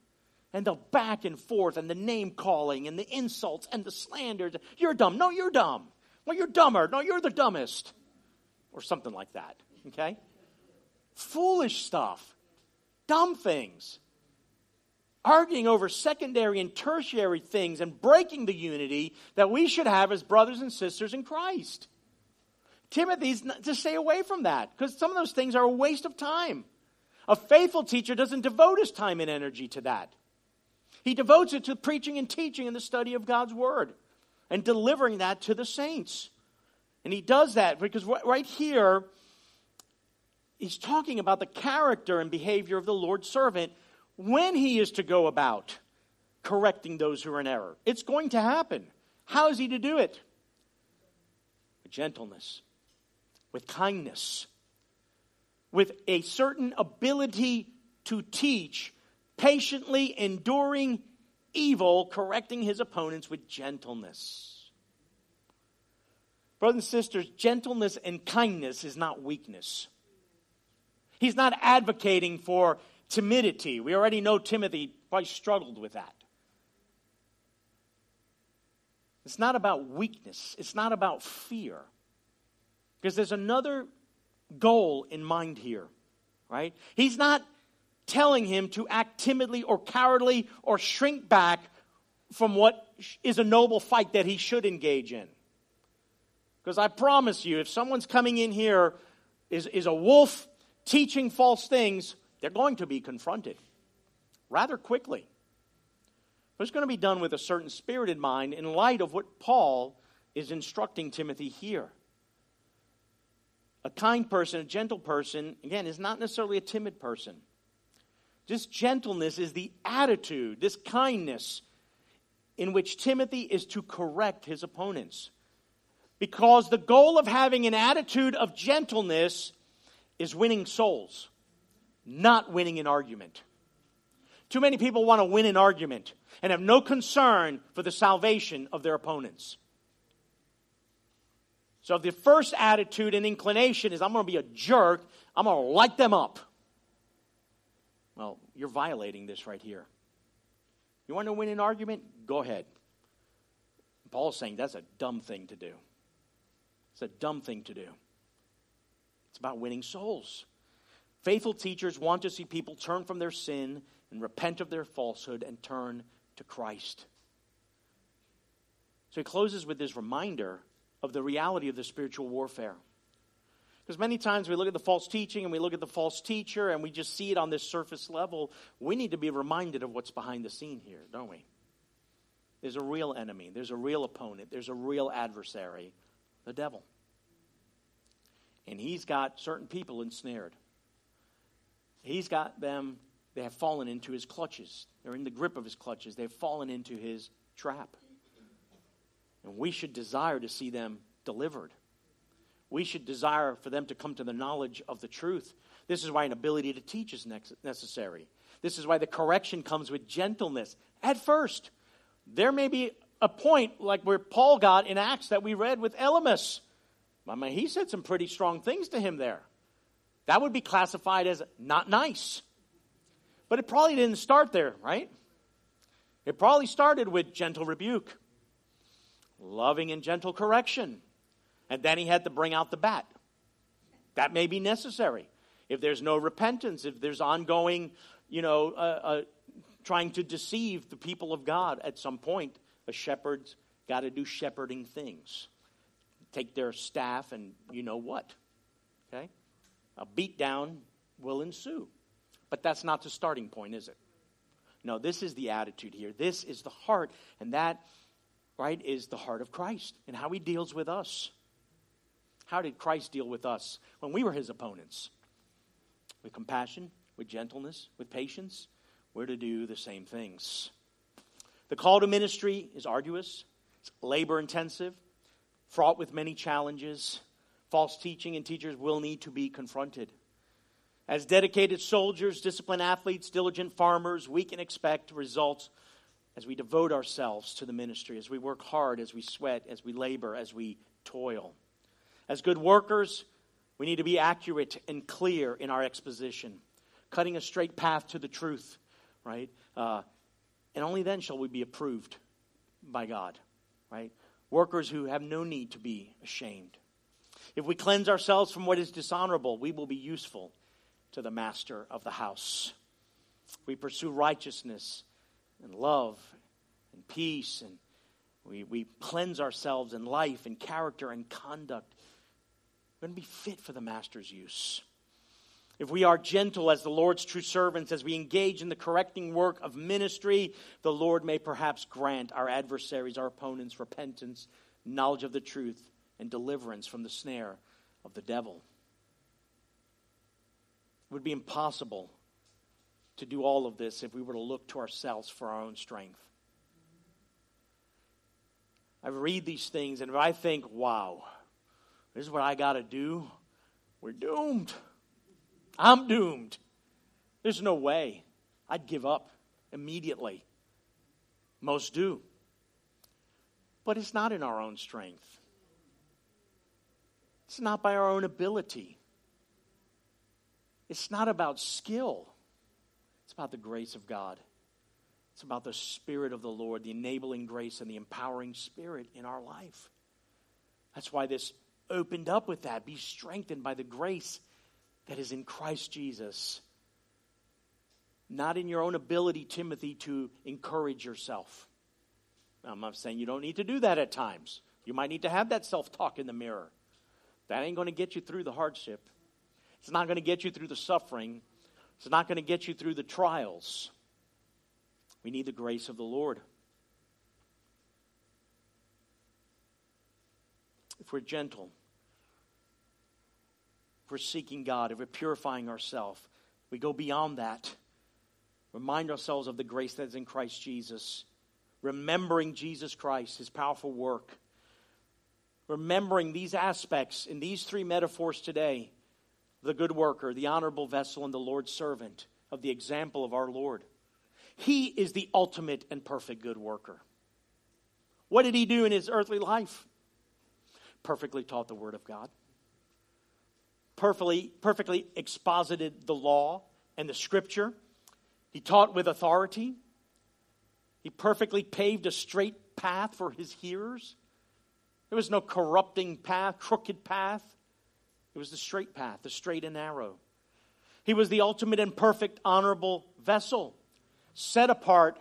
And the back and forth and the name calling and the insults and the slanders. You're dumb. No, you're dumb. Well, you're dumber. No, you're the dumbest. Or something like that. Okay? Foolish stuff. Dumb things. Arguing over secondary and tertiary things and breaking the unity that we should have as brothers and sisters in Christ. Timothy's to stay away from that because some of those things are a waste of time. A faithful teacher doesn't devote his time and energy to that. He devotes it to preaching and teaching and the study of God's word and delivering that to the saints. And he does that because right here, he's talking about the character and behavior of the Lord's servant when he is to go about correcting those who are in error. It's going to happen. How is he to do it? With gentleness with kindness, with a certain ability to teach, patiently enduring evil, correcting his opponents with gentleness. Brothers and sisters, gentleness and kindness is not weakness. He's not advocating for timidity. We already know Timothy probably struggled with that. It's not about weakness, it's not about fear. Because there's another goal in mind here, right? He's not telling him to act timidly or cowardly or shrink back from what is a noble fight that he should engage in. Because I promise you, if someone's coming in here is, is a wolf teaching false things, they're going to be confronted rather quickly. But it's going to be done with a certain spirit in mind in light of what Paul is instructing Timothy here. A kind person, a gentle person, again, is not necessarily a timid person. Just gentleness is the attitude, this kindness, in which Timothy is to correct his opponents. Because the goal of having an attitude of gentleness is winning souls, not winning an argument. Too many people want to win an argument. and have no concern for the salvation of their opponents. So the first attitude and inclination is, I'm going to be a jerk, I'm going to light them up. Well, you're violating this right here. You want to win an argument? Go ahead. Paul's saying that's a dumb thing to do. It's a dumb thing to do. It's about winning souls. Faithful teachers want to see people turn from their sin and repent of their falsehood and turn to Christ. So he closes with this reminder of the reality of the spiritual warfare. Because many times we look at the false teaching and we look at the false teacher and we just see it on this surface level. We need to be reminded of what's behind the scene here, don't we? There's a real enemy, there's a real opponent, there's a real adversary, the devil. And he's got certain people ensnared. He's got them, they have fallen into his clutches. They're in the grip of his clutches. They've fallen into his trap. And we should desire to see them delivered. We should desire for them to come to the knowledge of the truth. This is why an ability to teach is necessary. This is why the correction comes with gentleness at first. There may be a point like where Paul got in Acts that we read with Elymas. I mean, he said some pretty strong things to him there. That would be classified as not nice. But it probably didn't start there, right? It probably started with gentle rebuke, loving and gentle correction. And then he had to bring out the bat. That may be necessary. If there's no repentance, if there's ongoing, you know, uh, uh, trying to deceive the people of God at some point, a shepherd's got to do shepherding things. Take their staff and you know what. Okay? A beatdown will ensue. But that's not the starting point, is it? No, this is the attitude here. This is the heart, and that, right, is the heart of Christ and how he deals with us. How did Christ deal with us when we were his opponents? With compassion, with gentleness, with patience. We're to do the same things. The call to ministry is arduous, it's labor intensive, fraught with many challenges. False teaching and teachers will need to be confronted. As dedicated soldiers, disciplined athletes, diligent farmers, we can expect results as we devote ourselves to the ministry, as we work hard, as we sweat, as we labor, as we toil. As good workers, we need to be accurate and clear in our exposition, cutting a straight path to the truth, right? Uh, and only then shall we be approved by God, right? Workers who have no need to be ashamed. If we cleanse ourselves from what is dishonorable, we will be useful to the master of the house. We pursue righteousness and love and peace, and we, we cleanse ourselves in life and character and conduct. We're going to be fit for the master's use. If we are gentle as the Lord's true servants, as we engage in the correcting work of ministry, the Lord may perhaps grant our adversaries, our opponents, repentance, knowledge of the truth, and deliverance from the snare of the devil. It would be impossible to do all of this if we were to look to ourselves for our own strength. I read these things and if I think, wow, this is what I got to do, we're doomed. I'm doomed. There's no way. I'd give up immediately. Most do. But it's not in our own strength. It's not by our own ability. It's not about skill. It's about the grace of God. It's about the Spirit of the Lord, the enabling grace and the empowering Spirit in our life. That's why this opened up with that. Be strengthened by the grace that is in Christ Jesus. Not in your own ability, Timothy, to encourage yourself. I'm not saying you don't need to do that at times. You might need to have that self talk in the mirror. That ain't going to get you through the hardship. It's not going to get you through the suffering. It's not going to get you through the trials. We need the grace of the Lord. If we're gentle, we're seeking God, if we're purifying ourselves, we go beyond that. Remind ourselves of the grace that's in Christ Jesus. Remembering Jesus Christ, his powerful work remembering these aspects in these three metaphors today the good worker, the honorable vessel, and the Lord's servant of the example of our Lord. He is the ultimate and perfect good worker. What did he do in his earthly life? Perfectly taught the Word of God, perfectly, perfectly exposited the law and the Scripture. He taught with authority. He perfectly paved a straight path for his hearers. There was no corrupting path, crooked path. It was the straight path, the straight and narrow. He was the ultimate and perfect, honorable vessel, set apart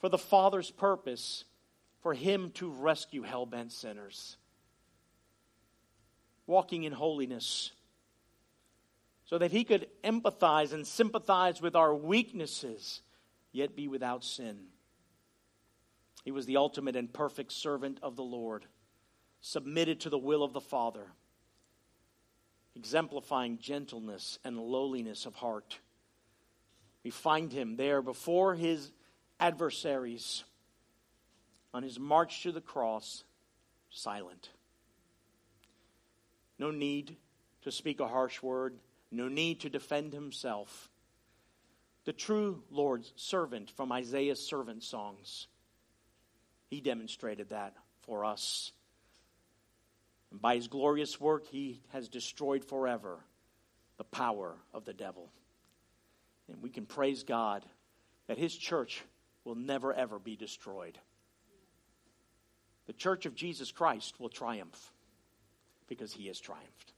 for the Father's purpose, for him to rescue hell bent sinners. Walking in holiness, so that he could empathize and sympathize with our weaknesses, yet be without sin. He was the ultimate and perfect servant of the Lord, submitted to the will of the Father exemplifying gentleness and lowliness of heart. We find him there before his adversaries on his march to the cross, silent. No need to speak a harsh word, no need to defend himself. The true Lord's servant from Isaiah's servant songs. He demonstrated that for us. And by his glorious work, he has destroyed forever the power of the devil. And we can praise God that his church will never, ever be destroyed. The church of Jesus Christ will triumph because he has triumphed.